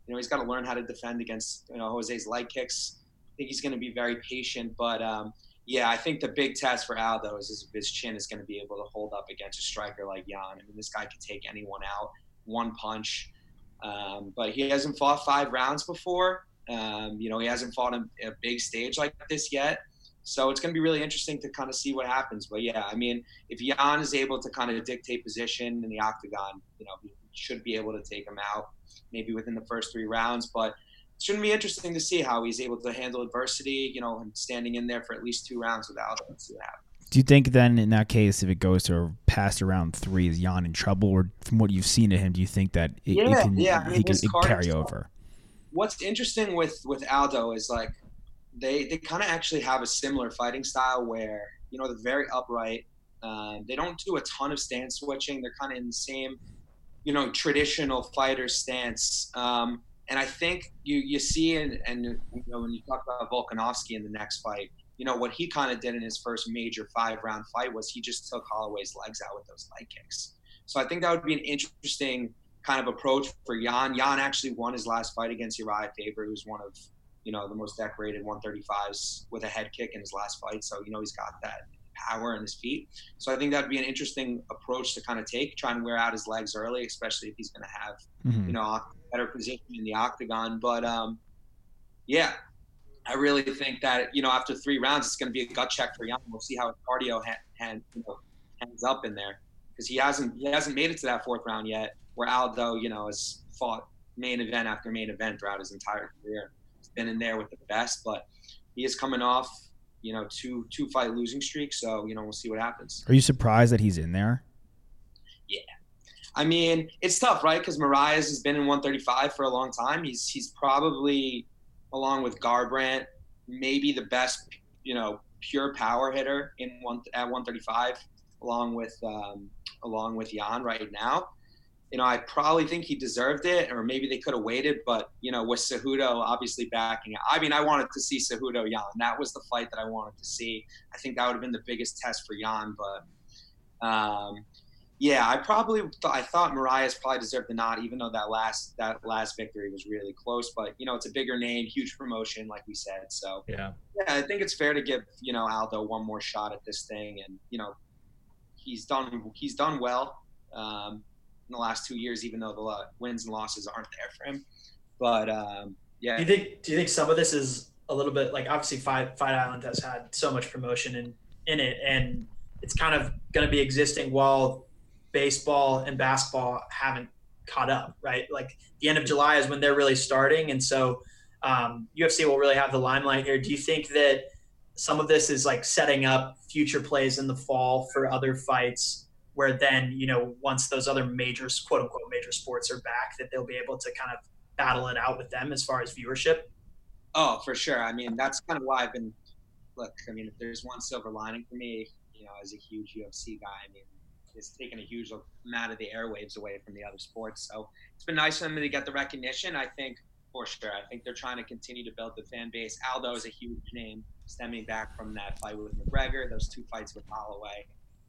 You know, he's got to learn how to defend against you know Jose's leg kicks. I think he's going to be very patient, but um, yeah, I think the big test for Aldo is if his chin is going to be able to hold up against a striker like Yan. I mean, this guy could take anyone out one punch. Um, but he hasn't fought five rounds before. Um, you know, he hasn't fought a, a big stage like this yet. So it's going to be really interesting to kind of see what happens. But yeah, I mean, if Yan is able to kind of dictate position in the octagon, you know, should be able to take him out maybe within the first three rounds. But it's going to be interesting to see how he's able to handle adversity, you know, and standing in there for at least two rounds without it. See what happens. Do you think then, in that case, if it goes to past around three, is Yan in trouble, or from what you've seen of him, do you think that it, yeah, it can, yeah. I mean, he can it carry over? What's interesting with with Aldo is like they they kind of actually have a similar fighting style where you know they're very upright. Um, they don't do a ton of stance switching. They're kind of in the same, you know, traditional fighter stance. Um, and I think you you see and and you know when you talk about Volkanovski in the next fight, you know what he kind of did in his first major five round fight was he just took Holloway's legs out with those leg kicks. So I think that would be an interesting kind of approach for Yan. Yan actually won his last fight against Urijah Faber, who's one of you know the most decorated 135s with a head kick in his last fight. So you know he's got that power in his feet. So I think that'd be an interesting approach to kind of take, try and wear out his legs early, especially if he's going to have Mhm. you know a better position in the octagon. But um, yeah, I really think that you know after three rounds, it's going to be a gut check for Yan. We'll see how his cardio hand, hand you know hands up in there because he hasn't he hasn't made it to that fourth round yet. Where Aldo, you know, has fought main event after main event throughout his entire career. He's been in there with the best, but he is coming off you know two two fight losing streak. So you know we'll see what happens. Are you surprised that he's in there? Yeah. I mean, it's tough, right? Because Moraes has been in 135 for a long time. He's he's probably, along with Garbrandt, maybe the best, you know, pure power hitter in one at 135, along with um, along with Yan right now. You know, I probably think he deserved it, or maybe they could have waited. But you know, with Cejudo obviously backing out, I mean, I wanted to see Cejudo Yan. That was the fight that I wanted to see. I think that would have been the biggest test for Yan, but. Um, yeah, I probably th- I thought Moraes probably deserved the nod, even though that last that last victory was really close. But you know, it's a bigger name, huge promotion, like we said. So Yeah. yeah, I think it's fair to give you know Aldo one more shot at this thing, and you know, he's done he's done well um, in the last two years, even though the wins and losses aren't there for him. But um, yeah, Do you think? Do you think some of this is a little bit like obviously Fight Fight Island has had so much promotion in in it, and it's kind of going to be existing while baseball and basketball haven't caught up, right? Like the end of July is when they're really starting, and so um, UFC will really have the limelight here. Do you think that some of this is like setting up future plays in the fall for other fights? Where then, you know, once those other major, quote unquote, major sports are back, that they'll be able to kind of battle it out with them as far as viewership. Oh, for sure. I mean, that's kind of why I've been. Look, I mean, if there's one silver lining for me, you know, as a huge UFC guy, I mean, it's taken a huge amount of the airwaves away from the other sports. So it's been nice for them to get the recognition. I think for sure. I think they're trying to continue to build the fan base. Aldo is a huge name, stemming back from that fight with McGregor, those two fights with Holloway.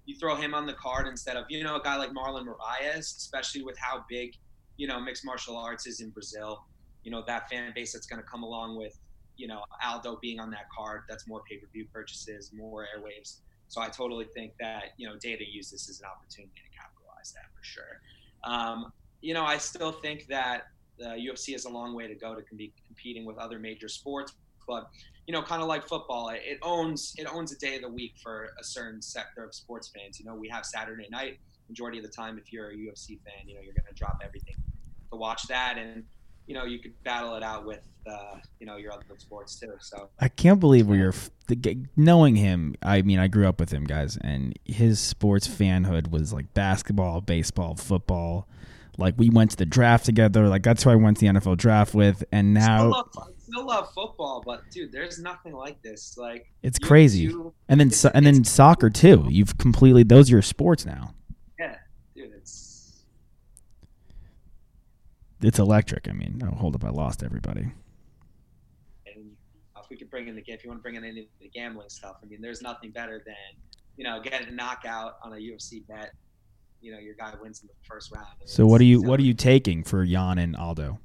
You throw him on the card instead of you know a guy like Marlon Moraes, especially with how big you know mixed martial arts is in Brazil. You know that fan base that's going to come along with you know Aldo being on that card. That's more pay per view purchases, more airwaves. So I totally think that you know Dana use this as an opportunity to capitalize that for sure. Um, you know, I still think that the UFC has a long way to go to be competing with other major sports, but you know, kind of like football, it, it owns it owns a day of the week for a certain sector of sports fans. You know, we have Saturday night majority of the time, if you're a UFC fan, you know you're gonna drop everything to watch that, and you know you could battle it out with uh, you know your other sports too. So I can't believe the g- knowing him. I mean, I grew up with him, guys, and his sports fanhood was like basketball, baseball, football. Like we went to the draft together. Like that's who I went to the NFL draft with, and now still love football, but dude, there's nothing like this. Like it's crazy. And then so, and then soccer too. You've completely those are your sports now. yeah, dude, it's It's electric. I mean, oh, hold up, I lost everybody. and if we could bring in the if you want to bring in any of the gambling stuff, I mean, there's nothing better than you know getting a knockout on a UFC bet. You know, your guy wins in the first round. So what are you what are you taking for Yan and Aldo?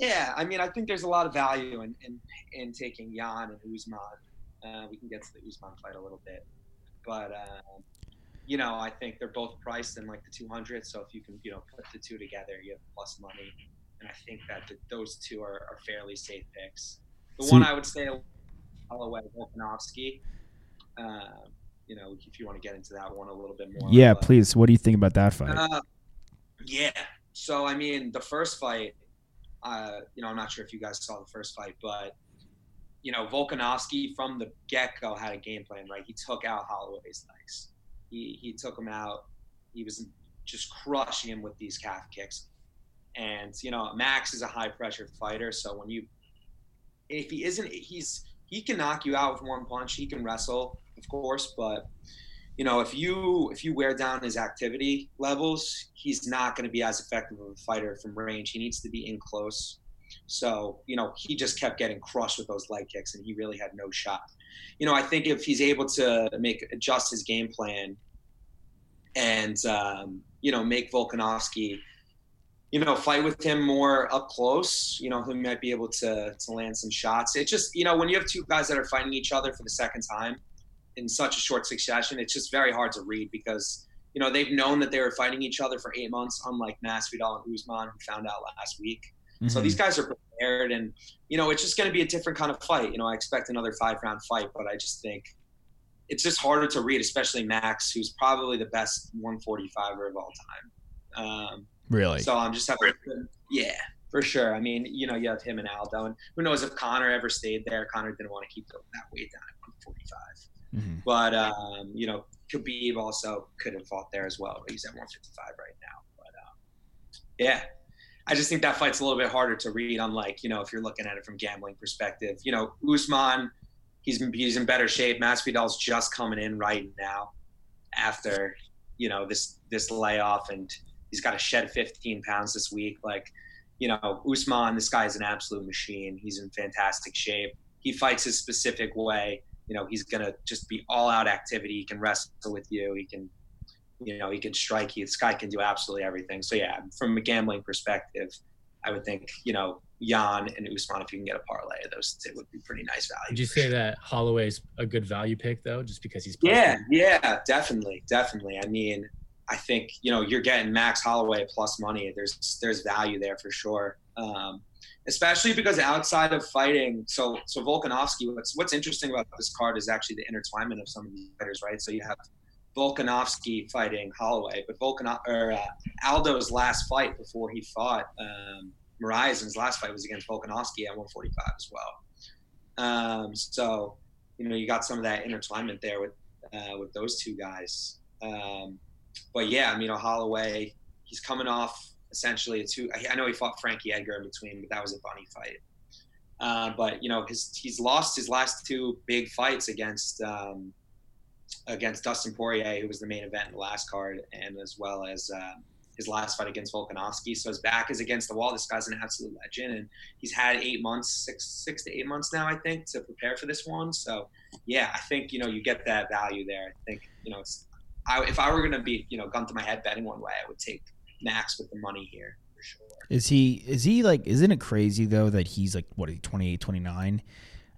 Yeah, I mean, I think there's a lot of value in in, in taking Yan and Usman. Uh, we can get to the Usman fight a little bit, but um, you know, I think they're both priced in like the 200. So if you can, you know, put the two together, you have plus money, and I think that the, those two are, are fairly safe picks. The So- one I would say, Holloway Volkanovski. Uh, you know, if you want to get into that one a little bit more. Yeah, but- please. What do you think about that fight? uh, yeah. So I mean, the first fight, uh, you know, I'm not sure if you guys saw the first fight, but you know, Volkanovski from the get go had a game plan, right? He took out Holloway's legs. He he took him out. He was just crushing him with these calf kicks. And you know, Max is a high pressure fighter, so when you if he isn't he's he can knock you out with one punch. He can wrestle, of course, but you know, if you if you wear down his activity levels, he's not going to be as effective of a fighter from range. He needs to be in close. So, you know, he just kept getting crushed with those leg kicks and he really had no shot. You know, I think if he's able to make adjust his game plan and um, you know, make Volkanovski you know, fight with him more up close. You know, he might be able to to land some shots. It just, you know, when you have two guys that are fighting each other for the second time in such a short succession, it's just very hard to read because you know they've known that they were fighting each other for eight months, unlike Masvidal and Usman, who found out last week. So Mhm. these guys are prepared, and you know, it's just going to be a different kind of fight. You know, I expect another five round fight, but I just think it's just harder to read, especially Max, who's probably the best 145er of all time. Um, Really? so I'm just having, yeah, for sure. I mean, you know, you have him and Aldo, and who knows if Conor ever stayed there? Conor didn't want to keep that weight down at 145. Mhm. But um, you know, Khabib also could have fought there as well, he's at 155 right now. But um, yeah, I just think that fight's a little bit harder to read. Unlike you know, if you're looking at it from gambling perspective, you know, Usman, he's he's in better shape. Masvidal's just coming in right now after you know this this layoff, and he's got to shed 15 pounds this week. Like you know, Usman, this guy's an absolute machine. He's in fantastic shape. He fights his specific way. You know, he's gonna just be all out activity. He can wrestle with you. He can, you know, he can strike you. This guy can do absolutely everything. So yeah, from a gambling perspective, I would think you know Yan and Usman, if you can get a parlay of those two, would be pretty nice value. Would you say that Holloway's a good value pick though, just because he's Yeah, yeah, definitely, definitely. I mean, I think you know you're getting Max Holloway plus money. There's there's value there for sure, um, especially because outside of fighting, so so Volkanovski. What's what's interesting about this card is actually the intertwinement of some of these fighters, right? So you have Volkanovski fighting Holloway, but Volkanov or uh, Aldo's last fight before he fought um, last fight was against Volkanovski at 145 as well. Um, so you know you got some of that intertwinement there with uh, with those two guys. Um, but yeah, I mean, you know, Holloway, he's coming off essentially a two. I know he fought Frankie Edgar in between, but that was a bunny fight. Uh, but you know, his he's lost his last two big fights against um, against Dustin Poirier, who was the main event in the last card, and as well as uh, his last fight against Volkanovski. So his back is against the wall. This guy's an absolute legend, and he's had eight months, six six to eight months now, I think, to prepare for this one. So yeah, I think you know you get that value there. I think you know it's I, if I were going to be, you know, gun to my head betting one way, I would take Max with the money here for sure. Is he is he like isn't it crazy though that he's like what he 28 29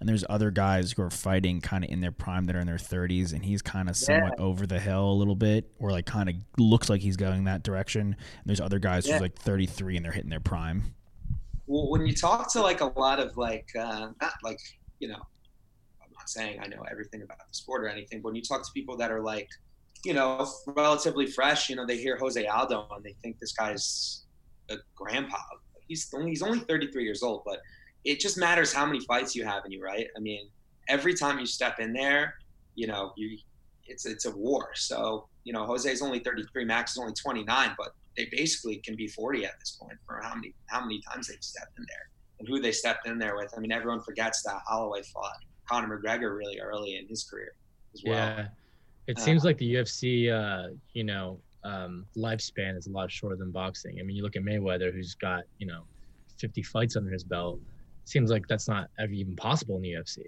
and there's other guys who are fighting kind of in their prime that are in their 30s and he's kind of somewhat Yeah. over the hill a little bit or like kind of looks like he's going that direction and there's other guys Yeah. who's like 33 and they're hitting their prime. Well, when you talk to like a lot of like, uh, not like, you know, I'm not saying I know everything about the sport or anything, but when you talk to people that are like you know, relatively fresh. You know, they hear Jose Aldo and they think this guy's a grandpa. He's only he's only 33 years old, but it just matters how many fights you have in you, right? I mean, every time you step in there, you know, you it's it's a war. So you know, Jose's only 33, Max is only 29, but they basically can be 40 at this point for how many how many times they've stepped in there and who they stepped in there with. I mean, everyone forgets that Holloway fought Conor McGregor really early in his career as well. Yeah. It Uh, seems like the UFC, uh, you know, um, lifespan is a lot shorter than boxing. I mean, you look at Mayweather, who's got, you know, 50 fights under his belt. Seems like that's not ever even possible in the UFC.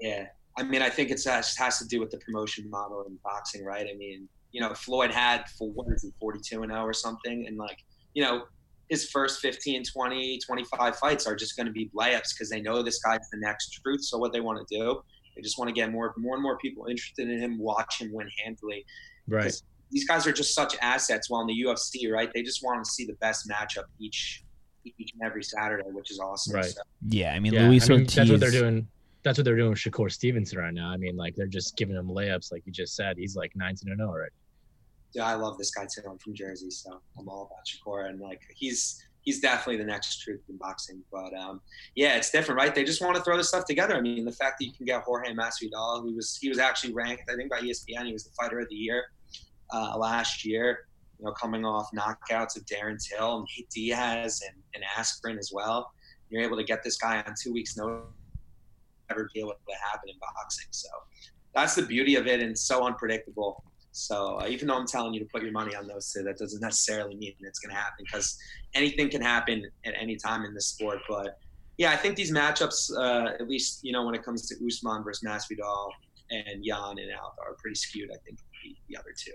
Yeah, I mean, I think it's has, has to do with the promotion model in boxing, right? I mean, you know, Floyd had for what is he, 42 and 0 or something, and like, you know, his first 15, 20, 25 fights are just going to be layups because they know this guy's the next truth. So what they want to do, they just want to get more, more and more people interested in him, watch him win handily. Right. These guys are just such assets. While in the UFC, right, they just want to see the best matchup each each and every Saturday, which is awesome. Right. So, Yeah, I mean, Yeah, Luis I mean, Ortiz. that's what they're doing. That's what they're doing with Shakur Stevenson right now. I mean, like they're just giving him layups, like you just said. He's like 19 and 0 already. yeah, I love this guy too. I'm from Jersey, so I'm all about Shakur, and like he's he's definitely the next truth in boxing. But um, yeah, it's different, right? They just want to throw this stuff together. I mean, the fact that you can get Jorge Masvidal, who was he was actually ranked, I think, by ESPN, he was the fighter of the year uh, last year. You know, coming off knockouts of Darren Till and Nate Diaz and, and Askren as well. You're able to get this guy on two weeks' notice. Never be able to happen in boxing. So that's the beauty of it, and so unpredictable. So uh, even though I'm telling you to put your money on those two, that doesn't necessarily mean it's going to happen because anything can happen at any time in this sport. But yeah, I think these matchups, uh, at least you know when it comes to Usman versus Masvidal and Yan and Aldo, are pretty skewed. I think the, the other two.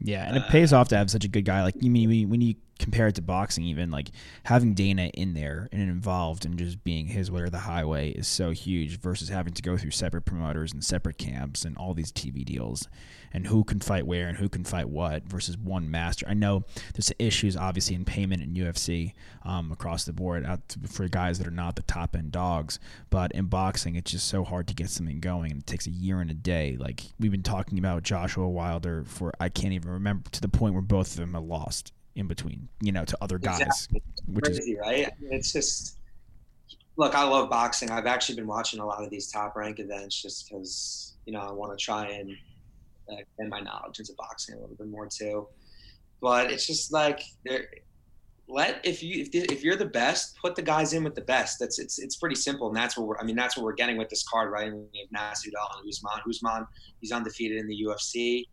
Yeah, and it Uh, pays off to have such a good guy. Like you mean when you compare it to boxing, even like having Dana in there and involved and just being his way or the highway is so huge versus having to go through separate promoters and separate camps and all these TV deals and who can fight where and who can fight what versus one master. I know there's issues obviously in payment in UFC um, across the board to, for guys that are not the top end dogs, but in boxing it's just so hard to get something going and it takes a year and a day. Like we've been talking about Joshua Wilder for I can't even remember to the point where both of them are lost in between, you know, to other guys, Exactly. which is right? It's just look. I love boxing. I've actually been watching a lot of these top rank events just because you know I want to try and uh, expand my knowledge into boxing a little bit more too. But it's just like there. Let if you if, if you're the best, put the guys in with the best. That's it's it's pretty simple, and that's what we're. I mean, that's what we're getting with this card, right? We have Masvidal and Usman. Usman, he's undefeated in the UFC.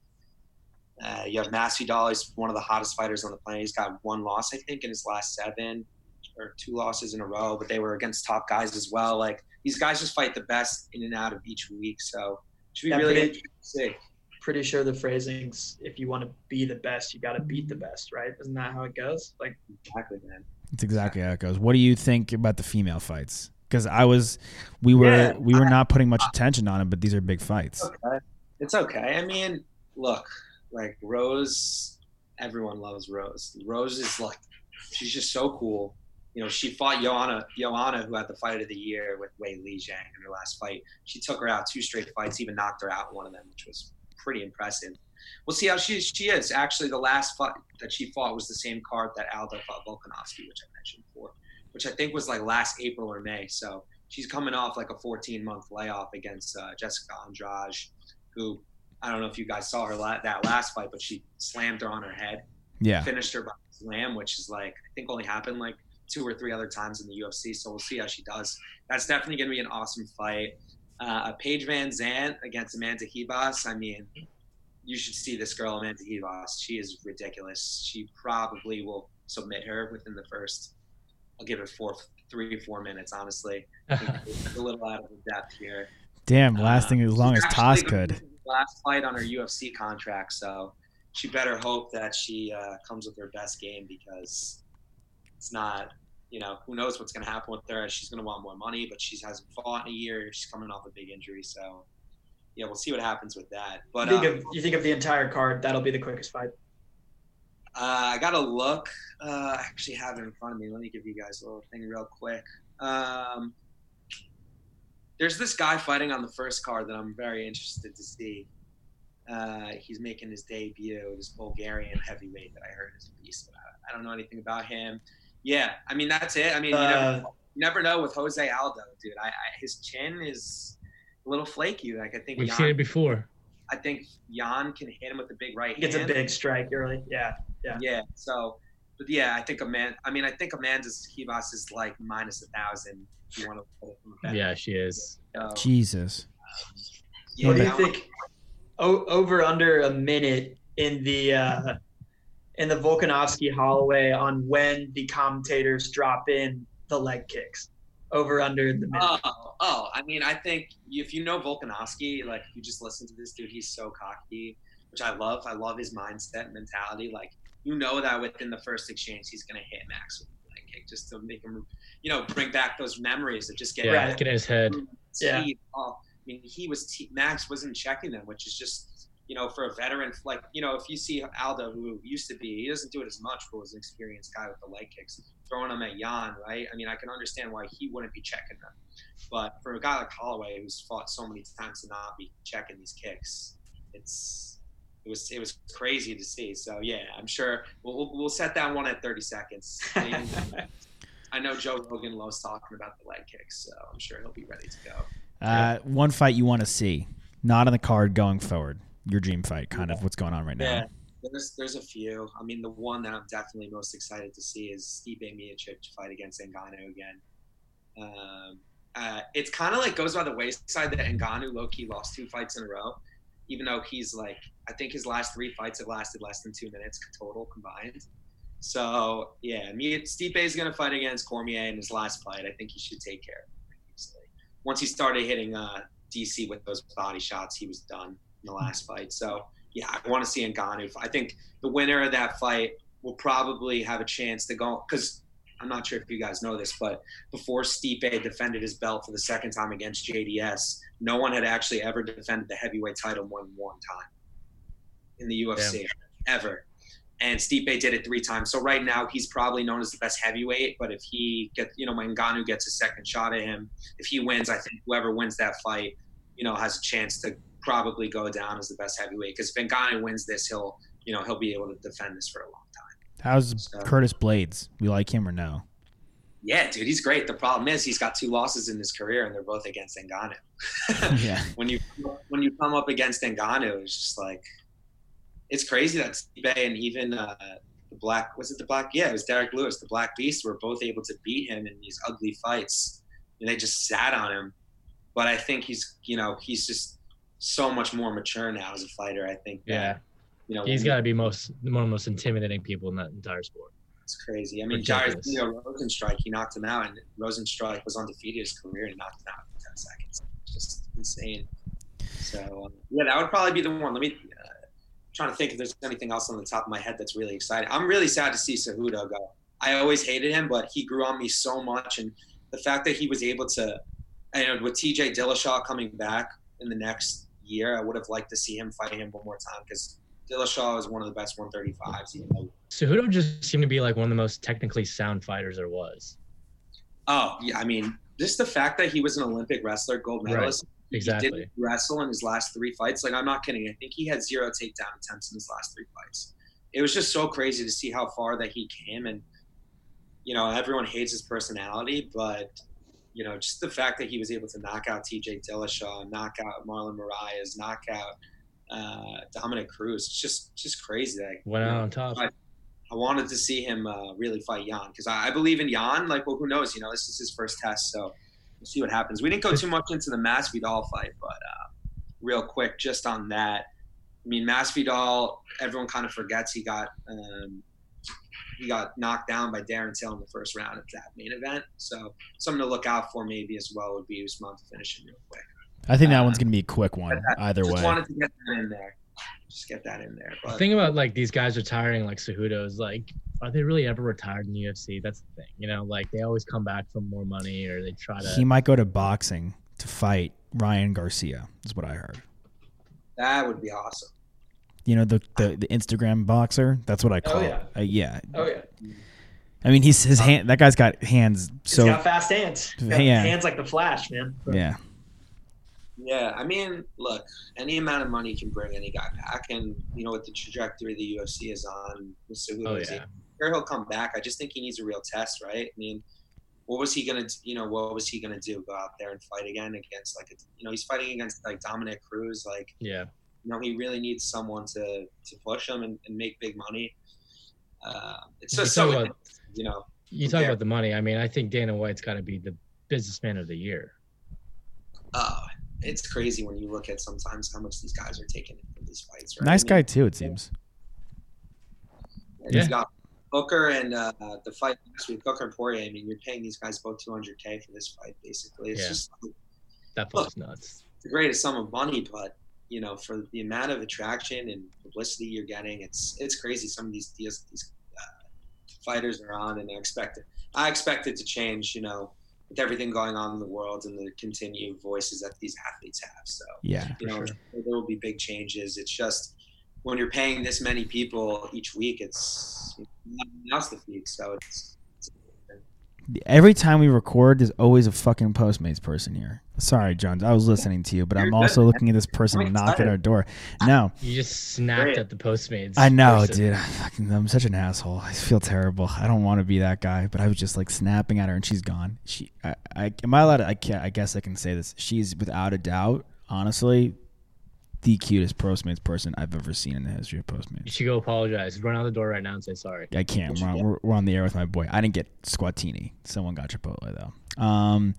Uh, you have Masvidal. He's one of the hottest fighters on the planet. He's got one loss, I think, in his last seven, or two losses in a row. But they were against top guys as well. Like these guys just fight the best in and out of each week. So it should be Yeah, really pretty- interesting. Pretty sure the phrasing's if you want to be the best, you got to beat the best, right? Isn't that how it goes? Like, Exactly, man. It's exactly how it goes. What do you think about the female fights? Because I was, we were, Yeah, we were not putting much attention on it, but these are big fights. Okay. It's okay. I mean, look, like Rose, everyone loves Rose. Rose is like, she's just so cool. You know, she fought Joanna, Joanna, who had the fight of the year with Weili Zhang in her last fight. She took her out two straight fights, even knocked her out one of them, which was pretty impressive. We'll see how she she is. Actually, the last fight that she fought was the same card that Aldo fought Volkanovski, which I mentioned before, which I think was like last April or May. So she's coming off like a 14 month layoff against uh, Jessica Andrade, who I don't know if you guys saw her la- that last fight, but she slammed her on her head, Yeah. finished her by slam, which is like I think only happened like two or three other times in the UFC. So we'll see how she does. That's definitely going to be an awesome fight. Uh, Paige VanZant against Amanda Ribas. I mean, you should see this girl, Amanda Ribas. She is ridiculous. She probably will submit her within the first. I'll give it four, three, four minutes. Honestly, I think it's a little out of the depth here. Damn, lasting as long as She's Toss actually could. Gonna be the Last fight on her UFC contract, so she better hope that she uh, comes with her best game because it's not, you know, who knows what's going to happen with her. She's going to want more money, but she hasn't fought in a year. She's coming off a big injury, so yeah, we'll see what happens with that. But you think uh, of you think of the entire card, that'll be the quickest fight. uh, I gotta look. Uh, I actually have it in front of me. Let me give you guys a little thing real quick. Um, there's this guy fighting on the first card that I'm very interested to see. Uh, he's making his debut. This Bulgarian heavyweight that I heard is a beast. But I, I don't know anything about him. Yeah, I mean that's it. I mean, you, Uh, never, you never know with Jose Aldo, dude. I, I his chin is a little flaky. Like I think We've Yan, seen it before. I think Yan can hit him with the big right He gets a big strike early. Yeah. Yeah. Yeah. So, but yeah, I think a man. I mean, I think Amanda's Ribas is like minus a thousand. If you want to put it from a bet. Yeah, she is. So, Jesus. yeah, what do you think? O- over under a minute in the uh, in the Volkanovski Holloway on when the commentators drop in the leg kicks. Over under the minute. Oh, oh, I mean, I think if you know Volkanovski, like if you just listen to this dude, he's so cocky, which I love. I love his mindset and mentality. Like you know that within the first exchange, he's gonna hit Max with a just to make him, you know, bring back those memories of just getting Yeah, Right. in his head. Yeah. off. Uh, I mean, he was te- Max wasn't checking them, which is just you know for a veteran like you know if you see Aldo who used to be he doesn't do it as much but was an experienced guy with the leg kicks throwing them at Yan right I mean I can understand why he wouldn't be checking them but for a guy like Holloway who's fought so many times to not be checking these kicks it's it was it was crazy to see so yeah I'm sure we'll, we'll, set that one at 30 seconds [LAUGHS] I know Joe Rogan loves talking about the leg kicks so I'm sure he'll be ready to go. Uh, one fight you want to see, not on the card going forward. Your dream fight, kind of what's going on right now. Yeah, there's there's a few. I mean, the one that I'm definitely most excited to see is Stipe Miocic fight against Ngannou again. Um, uh, it's kind of like goes by the wayside that Ngannou low key lost two fights in a row, even though he's like I think his last three fights have lasted less than two minutes total combined. So yeah, me Stipe is gonna fight against Cormier in his last fight. I think he should take care. Once he started hitting uh, DC with those body shots, he was done in the last fight. So yeah, I want to see Ngannou. I think the winner of that fight will probably have a chance to go because I'm not sure if you guys know this, but before Stipe defended his belt for the second time against JDS, no one had actually ever defended the heavyweight title more than one time in the UFC ever. And Stipe did it three times. So right now he's probably known as the best heavyweight. But if he gets, you know, Ngannou gets a second shot at him, if he wins, I think whoever wins that fight, you know, has a chance to probably go down as the best heavyweight. Because if Ngannou wins this, he'll, you know, he'll be able to defend this for a long time. How's So- Curtis Blaydes? We like him or no? Yeah, dude, he's great. The problem is he's got two losses in his career, and they're both against Ngannou. [LAUGHS] yeah. when you when you come up against Ngannou, it's just like it's crazy that Stipe and even uh, the Black was it the Black? Yeah, it was Derrick Lewis, the Black Beast, were both able to beat him in these ugly fights, and they just sat on him. But I think he's you know he's just so much more mature now as a fighter. I think. that, Yeah. You know He's got to be most one of the most intimidating people in that entire sport. It's crazy. I mean. Jairzinho Rozenstruik, he knocked him out, and Rosenstrike was undefeated his career and knocked him out in 10 seconds. Just insane. So, um, yeah, that would probably be the one. Let me uh, trying to think if there's anything else on the top of my head that's really exciting. I'm really sad to see Cejudo go. I always hated him, but he grew on me so much, and the fact that he was able to, you know, with TJ Dillashaw coming back in the next year, I would have liked to see him fight him one more time because Dillashaw is one of the best 135s. Even though Cejudo just seemed to be like one of the most technically sound fighters there was. Oh, yeah. I mean, just the fact that he was an Olympic wrestler, gold medalist, Right, medalist. He didn't wrestle in his last three fights. Like, I'm not kidding. I think he had zero takedown attempts in his last three fights. It was just so crazy to see how far that he came. And, you know, everyone hates his personality, but, you know, just the fact that he was able to knock out TJ Dillashaw, knock out Marlon Moraes, knock out uh, Dominick Cruz, it's just, just crazy. Like, Went out on top. I wanted to see him uh, really fight Yan because I, I believe in Yan. Like, well, who knows? You know, this is his first test, so we'll see what happens. We didn't go too much into the Masvidal fight, but uh, real quick, just on that. I mean, Masvidal, everyone kind of forgets he got um, he got knocked down by Darren Till in the first round of that main event. So something to look out for maybe as well would be Usman to finish him real quick. I think that Uh, one's gonna be a quick one. Either Just way. wanted to get that in there. Just get that in there. The thing about like these guys retiring like Cejudo is like, are they really ever retired in the UFC? That's the thing. You know, like they always come back for more money or they try to. He might go to boxing to fight Ryan Garcia. Is what I heard. that would be awesome. You know the the, the Instagram boxer. That's what I call yeah. it. Uh, yeah. Oh yeah. I mean, he's his hand. That guy's got hands. He's So got fast hands. He's got Yeah. Hands like the Flash, man. yeah. Yeah, I mean, look, any amount of money can bring any guy back, and you know what the trajectory the UFC is on. with Cejudo, Oh, yeah. sure he'll come back. I just think he needs a real test, right? I mean, what was he gonna, you know, what was he gonna do? Go out there and fight again against like, a, you know, he's fighting against like Dominick Cruz. Like, Yeah. you know, he really needs someone to to push him and, and make big money. Uh, it's just so, about- you know, You talk about the money. I mean, I think Dana White's got to be the businessman of the year. uh, it's crazy when you look at sometimes how much these guys are taking in these fights. Right? Nice I mean, guy too, it seems. And Yeah. You've got Hooker and uh, the fight next week, Hooker and Poirier. I mean, you're paying these guys both 200k for this fight, basically. It's Yeah. just That fight's nuts. the greatest sum of money, but you know, for the amount of attraction and publicity you're getting, it's it's crazy. Some of these deals, these uh, fighters are on, and I expect it. I expect it to change. You know, with everything going on in the world and the continued voices that these athletes have. So Yeah. you know, there will be big changes. It's just when you're paying this many people each week, it's nothing else to feed. So it's, it's Every time we record, there's always a fucking Postmates person here. Sorry, Jones. I was listening to you, but I'm also good, looking at this person I'm knocking excited. our door. No, You just snapped Great. at the Postmates. I know, person. dude. I fucking, I'm such an asshole. I feel terrible. I don't want to be that guy, but I was just like snapping at her, and she's gone. She, I, I am I allowed? To, I can't. I guess I can say this. She's without a doubt, honestly, the cutest Postmates person I've ever seen in the history of You Postmates. should go apologize. Run out the door right now and say sorry. I can't. We're on, we're, we're on the air with my boy. I didn't get Squatini. Someone got Chipotle though. Um,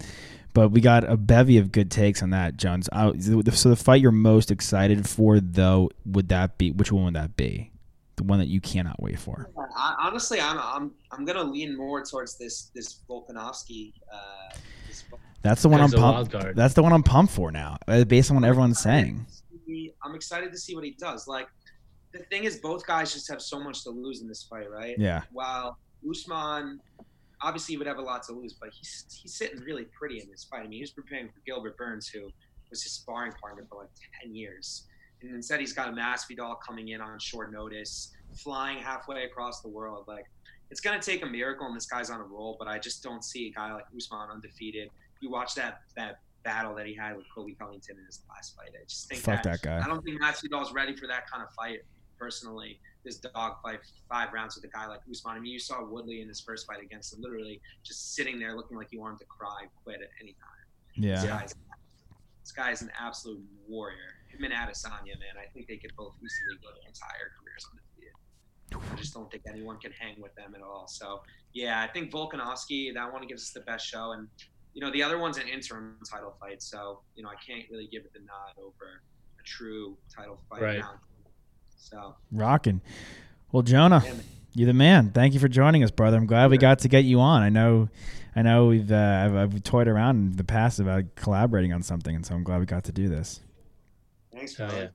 but we got a bevy of good takes on that, Jones. I, so the fight you're most excited for, though, would that be? Which one would that be? The one that you cannot wait for. I, honestly, I'm I'm I'm gonna lean more towards this this Volkanovski. Uh, this, That's the one I'm That's a wild pumped. That's the one I'm pumped for now, uh, based on what everyone's saying. I'm excited to see what he does. Like the thing is, both guys just have so much to lose in this fight, right? Yeah. While Usman obviously he would have a lot to lose, but he's he's sitting really pretty in this fight. I mean, he was preparing for Gilbert Burns, who was his sparring partner for like ten years, and instead he's got a Masvidal coming in on short notice, flying halfway across the world. Like it's gonna take a miracle, and this guy's on a roll. But I just don't see a guy like Usman undefeated. You watch that that battle that he had with Colby Covington in his last fight. I just think Fuck that guy. I don't think Masvidal's ready for that kind of fight. Personally, this dog fight five rounds with a guy like Usman. I mean, you saw Woodley in his first fight against him, literally just sitting there looking like he wanted to cry, quit at any time. This Yeah. guy's, this guy is an absolute warrior. Him and Adesanya, man, I think they could both easily go their entire careers undefeated. I just don't think anyone can hang with them at all. So, yeah, I think Volkanovski, that one gives us the best show. And, you know, the other one's an interim title fight. So, you know, I can't really give it the nod over a true title fight. Right. round. So, Rocking. Well, Jonah, Yeah, you're the man. Thank you for joining us, brother. I'm glad we got to get you on. I know, I know we've uh, I've, I've toyed around in the past about collaborating on something, and so I'm glad we got to do this. Thanks, Hell brother.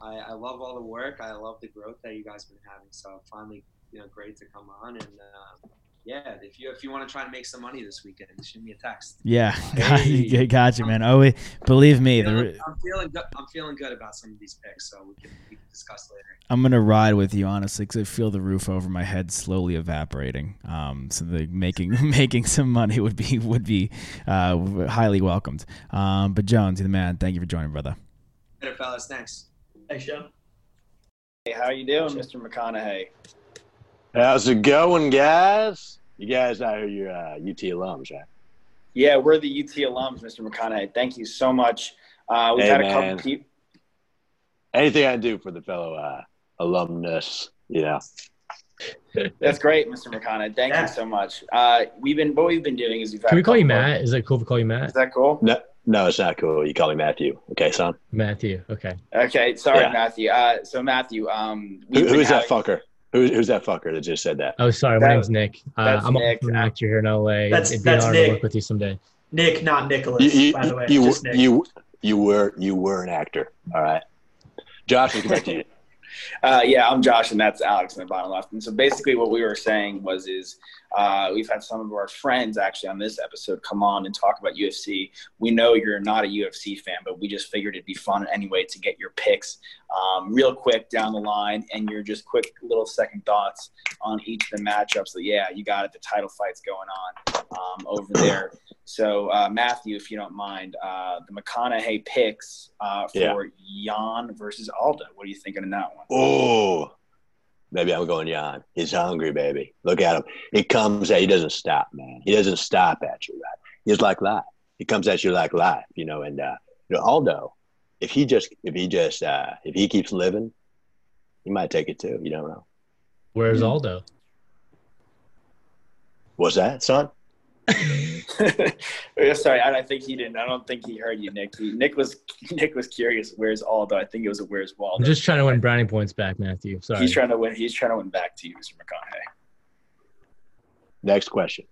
I, I love all the work. I love the growth that you guys have been having. So finally, you know, great to come on. And uh, yeah, if you if you want to try to make some money this weekend, shoot me a text. Yeah, [LAUGHS] Hey. got you, man. Oh, we- believe me, Feeling- the, I'm feeling good. I'm feeling good about some of these picks, so we can we can discuss later. I'm gonna ride with you honestly because I feel the roof over my head slowly evaporating. Um, so the making [LAUGHS] making some money would be would be uh, highly welcomed. Um, but Jones, you're the man. Thank you for joining, brother. Later, fellas. Thanks. Thanks, Joe. Hey, how you doing, Mr. McConaughey? How's it going, guys? You guys out here, you're uh, UT alums, right? Yeah, we're the UT alums, Mr. McConaughey. Thank you so much. Uh, we've Hey, had a man. couple people. Anything I do for the fellow uh, alumnus, you know. That's great, Mr. McConaughey. Thank Yeah. you so much. Uh, we've been what we've been doing is we've had. Can we call you couple of- Matt? Is that cool if we call you Matt? Is that cool? No, no, it's not cool. You call me Matthew, okay, son? Matthew. Okay. Okay, sorry, Yeah. Matthew. Uh, so Matthew, um, Who, we've been who's that fucker? Who, who's that fucker that just said that? Oh, sorry. My name's Nick. Uh, I'm Nick. an actor here in LA. That's- It'd be an that's honor Nick. to work with you someday. Nick, not Nicholas, You, you, by the way. you, just Nick. you, you were you were an actor, all right. Josh, let's get back to you. Uh, yeah, I'm Josh, and that's Alex in the bottom left. And so basically, what we were saying was, is uh, we've had some of our friends actually on this episode come on and talk about UFC. We know you're not a UFC fan, but we just figured it'd be fun anyway to get your picks um, real quick down the line and your just quick little second thoughts on each of the matchups. That yeah, you got it. The title fights going on. um, over there. So, uh, Matthew, if you don't mind, uh, the McConaughey picks uh, for Yan versus Aldo. What are you thinking in that one? Oh, maybe I'm going Yan. He's hungry, baby. Look at him. He comes at he doesn't stop, man. He doesn't stop at you. Right? He's like life. He comes at you like life, you know. And uh, you know, Aldo, if he just if he just uh, if he keeps living, he might take it too. You don't know. Where's Aldo? What's that, son? Yeah, [LAUGHS] Sorry, I, I think he didn't. I don't think he heard you, Nick. He, Nick was [LAUGHS] Nick was curious. Where's Aldo? I think it was a where's Waldo. I'm just trying to win brownie points back, Matthew. Sorry. He's trying to win. He's trying to win back to you, Mr. McConaughey. Next question.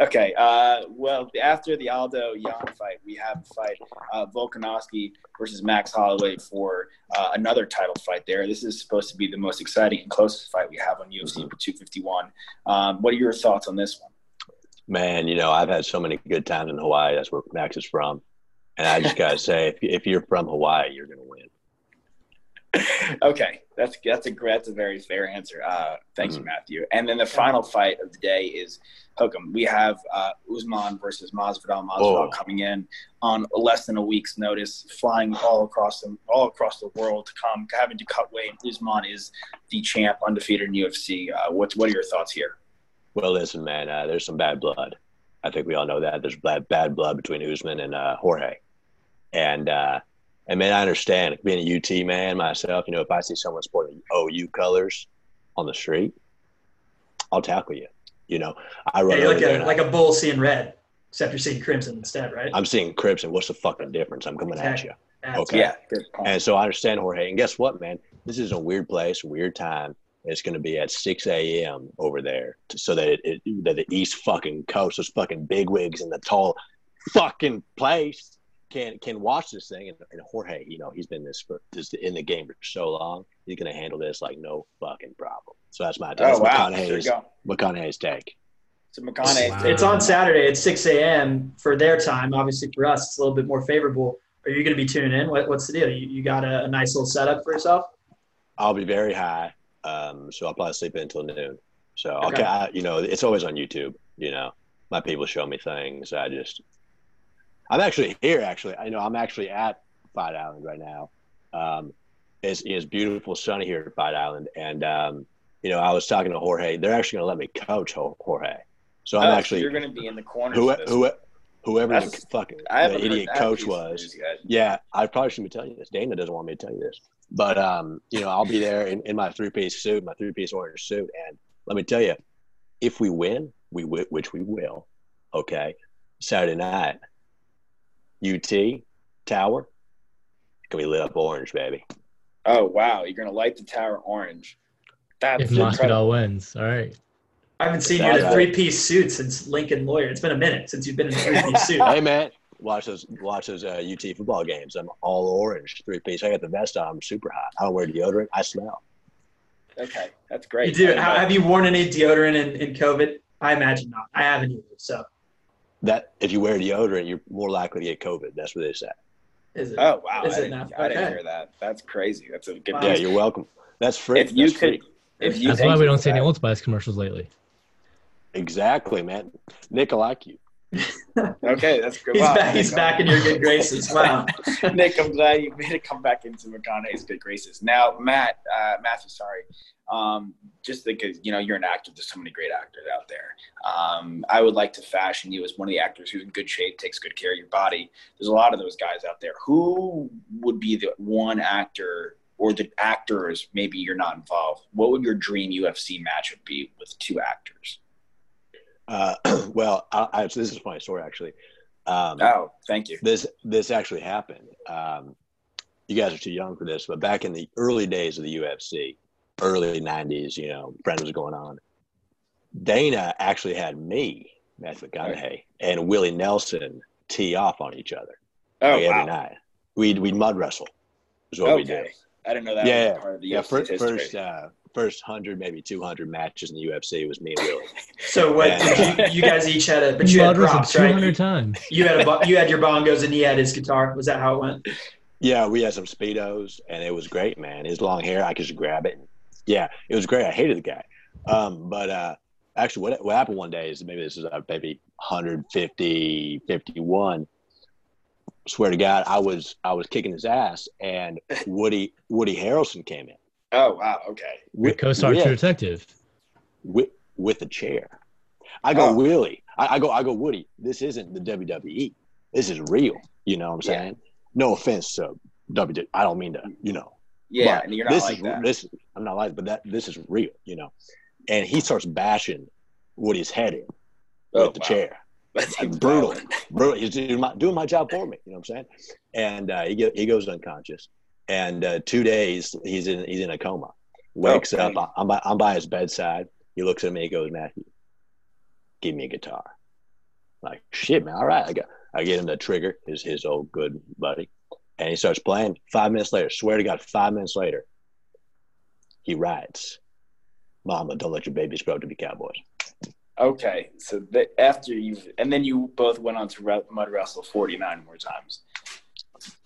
Okay. Uh, well, after the Aldo Yan fight, we have a fight uh, Volkanovski versus Max Holloway for uh, another title fight. There, this is supposed to be the most exciting and closest fight we have on UFC 251. Um, what are your thoughts on this one? Man, you know, I've had so many good times in Hawaii. That's where Max is from. And I just got to say, if, if you're from Hawaii, you're going to win. [LAUGHS] okay, that's that's a that's a very fair answer. Uh, thank Mm-hmm. you, Matthew. And then the final fight of the day is Hokum. We have uh, Usman versus Masvidal. Masvidal Oh. coming in on less than a week's notice, flying all across the all across the world to come, having to cut weight. Usman is the champ, undefeated in UFC. Uh, what what are your thoughts here? Well, listen, man, uh, there's some bad blood. I think we all know that. There's bad, bad blood between Usman and uh, Jorge. And, uh, and man, I understand being a UT man myself, you know, if I see someone sporting OU colors on the street, I'll tackle you. You know, I Yeah, run you're like a like a bull seeing red, except you're seeing crimson instead, right? I'm seeing crimson. what's the fucking difference? I'm coming at you. That's- Okay. Yeah. And so I understand Jorge. And guess what, man? This is a weird place, weird time. It's going to be at 6 a.m. over there, so that it, it that the East fucking coast, those fucking bigwigs in the tall fucking place can can watch this thing. And, and Jorge, you know, he's been this for this in the game for so long. He's going to handle this like no fucking problem. So that's my that's Oh wow, there you McConaughey's, go. McConaughey's take. So McConaughey. It's on Saturday at 6 a.m. for their time. Obviously, for us, it's a little bit more favorable. Are you going to be tuning in? What, what's the deal? You, you got a, a nice little setup for yourself? I'll be very high, um, so I'll probably sleep until noon. So Okay. I, you know, it's always on YouTube. You know, my people show me things. I just, I'm actually here. Actually, I know I'm actually at Fight Island right now. Um, it's, it's beautiful, sunny here at Fight Island, and um, you know, I was talking to Jorge. They're actually going to let me coach Jorge. So I'm Oh, so actually you're going to be in the corner. who, who, whoever the That's- fucking the idiot coach was. Yeah, I probably shouldn't be telling you this. Dana doesn't want me to tell you this, but um, you know, I'll be there in, in my three piece suit, my three piece orange suit, and let me tell you, if we win, we wi- which we will. Okay, Saturday night, UT Tower, can we lit up orange, baby? Oh wow, you're going to light the tower orange. That's If incredible. Masvidal wins, all right. I haven't seen you in a three piece suit since Lincoln Lawyer. It's been a minute since you've been in a three piece [LAUGHS] suit. hey man, watch those watch those uh, UT football games. I'm all orange, three piece. I got the vest on. I'm super hot. I don't wear deodorant. I smell. Okay, that's great. You do. And, Have you worn any deodorant in, in COVID? I imagine not. I haven't either. So That if you wear deodorant, you're more likely to get COVID. That's what they say. is it? Oh wow, Is I it didn't, now? I didn't hear that. That's crazy. That's a good. Wow. Yeah, you're welcome. That's free. If you That's could, free. if you That's why we don't for see any. Old Spice commercials lately. Exactly, man. Nick, I like you. Okay, that's good. He's Wow, back. He's back in your good graces. [LAUGHS] Wow. Nick, I'm glad you made it come back into McConaughey's good graces. Now, Matt, uh, Matthew, sorry, um, just because you know you're an actor. There's so many great actors out there. Um, I would like to fashion you as one of the actors who's in good shape, takes good care of your body. There's a lot of those guys out there. Who would be the one actor or the actors? Maybe you're not involved. What would your dream UFC matchup be with two actors? Uh, [CLEARS THROAT] well, I, I, so this is a funny story actually. Um, Oh, thank you. this this actually happened. Um, you guys are too young for this, but back in the early days of the UFC, early '90s, you know, friends was going on. Dana actually had me, Matthew McConaughey, and Willie Nelson tee off on each other Oh, like, every wow. night. We'd we'd mud wrestle. Is what we did. I didn't know that yeah, was part of the yeah. UFC's First, first, uh, first hundred, maybe two hundred matches in the UFC was me and Willie. [LAUGHS] So what? And- You, you guys each had a, but you had Mud wrestled props, right? 200 times. You had a, you had your [LAUGHS] bongos and he had his guitar. Was that how it went? Yeah, we had some speedos, and it was great, man. His long hair, I could just grab it. Yeah, it was great. I hated the guy, um, but uh, actually, what, what happened one day is maybe this is uh, maybe 150, 51. Swear to God, I was I was kicking his ass, and [LAUGHS] Woody Woody Harrelson came in. Oh wow, okay. With co-star with- True Detective. with with a chair. I go, Oh. Willie. I, I go, I go, Woody. This isn't the WWE. This is real. You know what I'm Yeah. saying? No offense to WWE. I don't mean to, you know. Yeah, but and you're not this like is, that. This I'm not like, but that this is real. You know. And he starts bashing Woody's head in Oh, with the wow. chair. [LAUGHS] That's Like, brutal, brutal. He's doing my, doing my job for me. You know what I'm saying? And uh, he get, he goes unconscious. And uh, two days he's in he's in a coma. Wakes Okay. up. I'm by, I'm by his bedside. He looks at me. He goes, Matthew, give me a guitar. like shit, man. All right, I got I get him the trigger. His his old good buddy, and he starts playing. Five minutes later, swear to God, five minutes later, he writes, "Mama, don't let your babies grow up to be cowboys." Okay, so the, after you, and then you both went on to re- mud wrestle forty nine more times.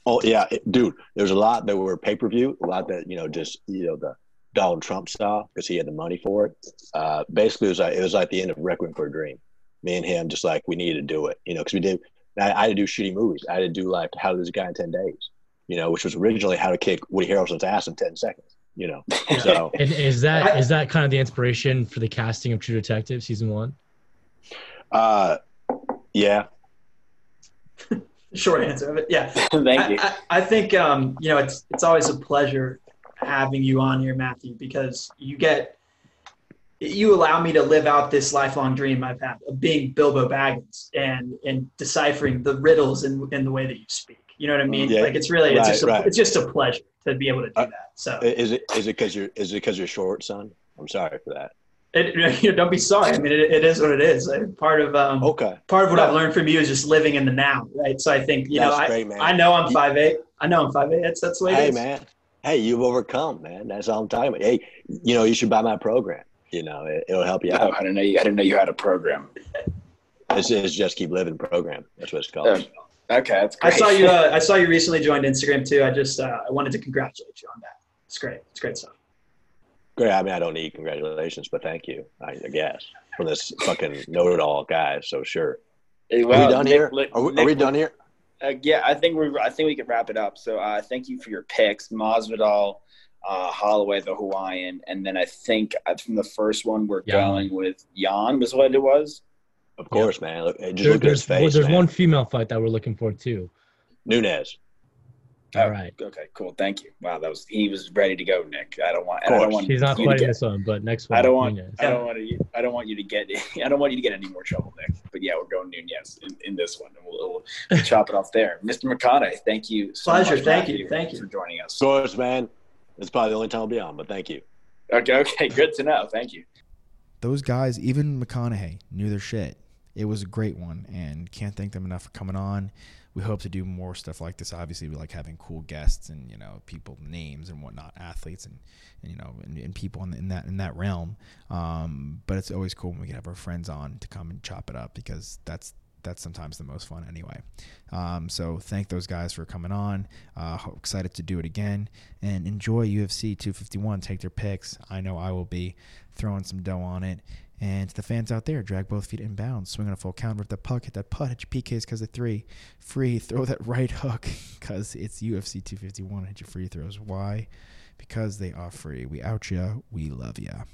Oh yeah, it- dude. There's a lot that were pay per view, a lot that you know just you know the Donald Trump style because he had the money for it. Uh, basically, it was like it was like the end of Requiem for a Dream. Me and him just like we needed to do it, you know, because we did. I, I had to do shitty movies. I had to do like How to Lose a Guy in Ten Days, you know, which was originally How to Kick Woody Harrelson's ass in ten seconds, you know. [LAUGHS] So And is that is that kind of the inspiration for the casting of True Detective season one? uh, yeah, [LAUGHS] Short answer of it, yeah. [LAUGHS] Thank I, you. I, I think um, you know it's it's always a pleasure having you on here, Matthew, because you get you allow me to live out this lifelong dream I've had of being Bilbo Baggins and and deciphering the riddles in in the way that you speak. You know what I mean? Yeah, like it's really it's right, just a, right. it's just a pleasure to be able to do Uh, that. So is it is it because you're is it because you're short, son? I'm sorry for that. It, [LAUGHS] you know, don't be sorry. I mean, it, it is what it is. Part of um, Okay. part of what No. I've learned from you is just living in the now, right? So I think you know That's I, great, man. I know I'm five eight. I know I'm five eight. That's that's the way it Hey is. man, hey, you've overcome, man. That's all I'm talking about. Hey, you know, you should buy my program. You know, it, it'll help you Oh, out. I didn't know you. I didn't know you had a program. this is just keep living program. That's what it's called. Oh, okay, that's great. I saw you. [LAUGHS] Uh, I saw you recently joined Instagram too. I just uh, I wanted to congratulate you on that. It's great. It's great stuff. Great. I mean, I don't need congratulations, but thank you. I, I guess from this fucking know-it-all guy. So sure. Hey, are we done Nick- here? Nick- Are we, are Nick- we done here? Uh, yeah, I think we're. I think we could wrap it up. So uh, thank you for your picks, Masvidal, uh, Holloway, the Hawaiian, and then I think uh, from the first one we're Yan. going with Yan. Was what it was. Of course, man. Look, just There- look at his there's face. there's man. one female fight that we're looking for too. Nunes. All oh, right. Okay, cool. Thank you. Wow, that was he was ready to go, Nick. I don't want. Of I don't course. want. She's not you to fighting get- this one, but next one. I don't want. Nunes. I don't want to. I don't want you to get. [LAUGHS] I don't want you to get any more trouble, Nick. But yeah, we're going Nunes in, in this one, and we'll, we'll [LAUGHS] chop it off there. Mr. McConaughey, thank you so Pleasure. much. Thank Matthew, you. Thank you. for joining us. Of course, man. It's probably the only time I'll be on, but thank you. Okay. Okay. Good to know. Thank you. Those guys, even McConaughey, knew their shit. It was a great one, and can't thank them enough for coming on. We hope to do more stuff like this. Obviously, we like having cool guests and you know people names and whatnot, athletes and, and you know and, and people in, in that in that realm. Um, but it's always cool when we can have our friends on to come and chop it up because that's that's sometimes the most fun anyway. Um, so thank those guys for coming on. Uh, excited to do it again and enjoy UFC 251. Take their picks. I know I will be throwing some dough on it. And to the fans out there, drag both feet inbound, swing on a full counter with the puck, hit that putt, hit your PKs because of three, free, [LAUGHS] throw that right hook because it's UFC 251. Hit your free throws. Why? Because they are free. We out ya. We love ya.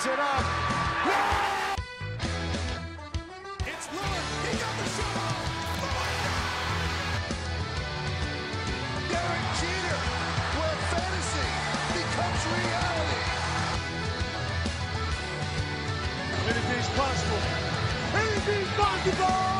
Puts it up. It's Lillard. He got the shot oh, off. Derek Jeter, where fantasy becomes reality. Anything's possible. Anything's possible.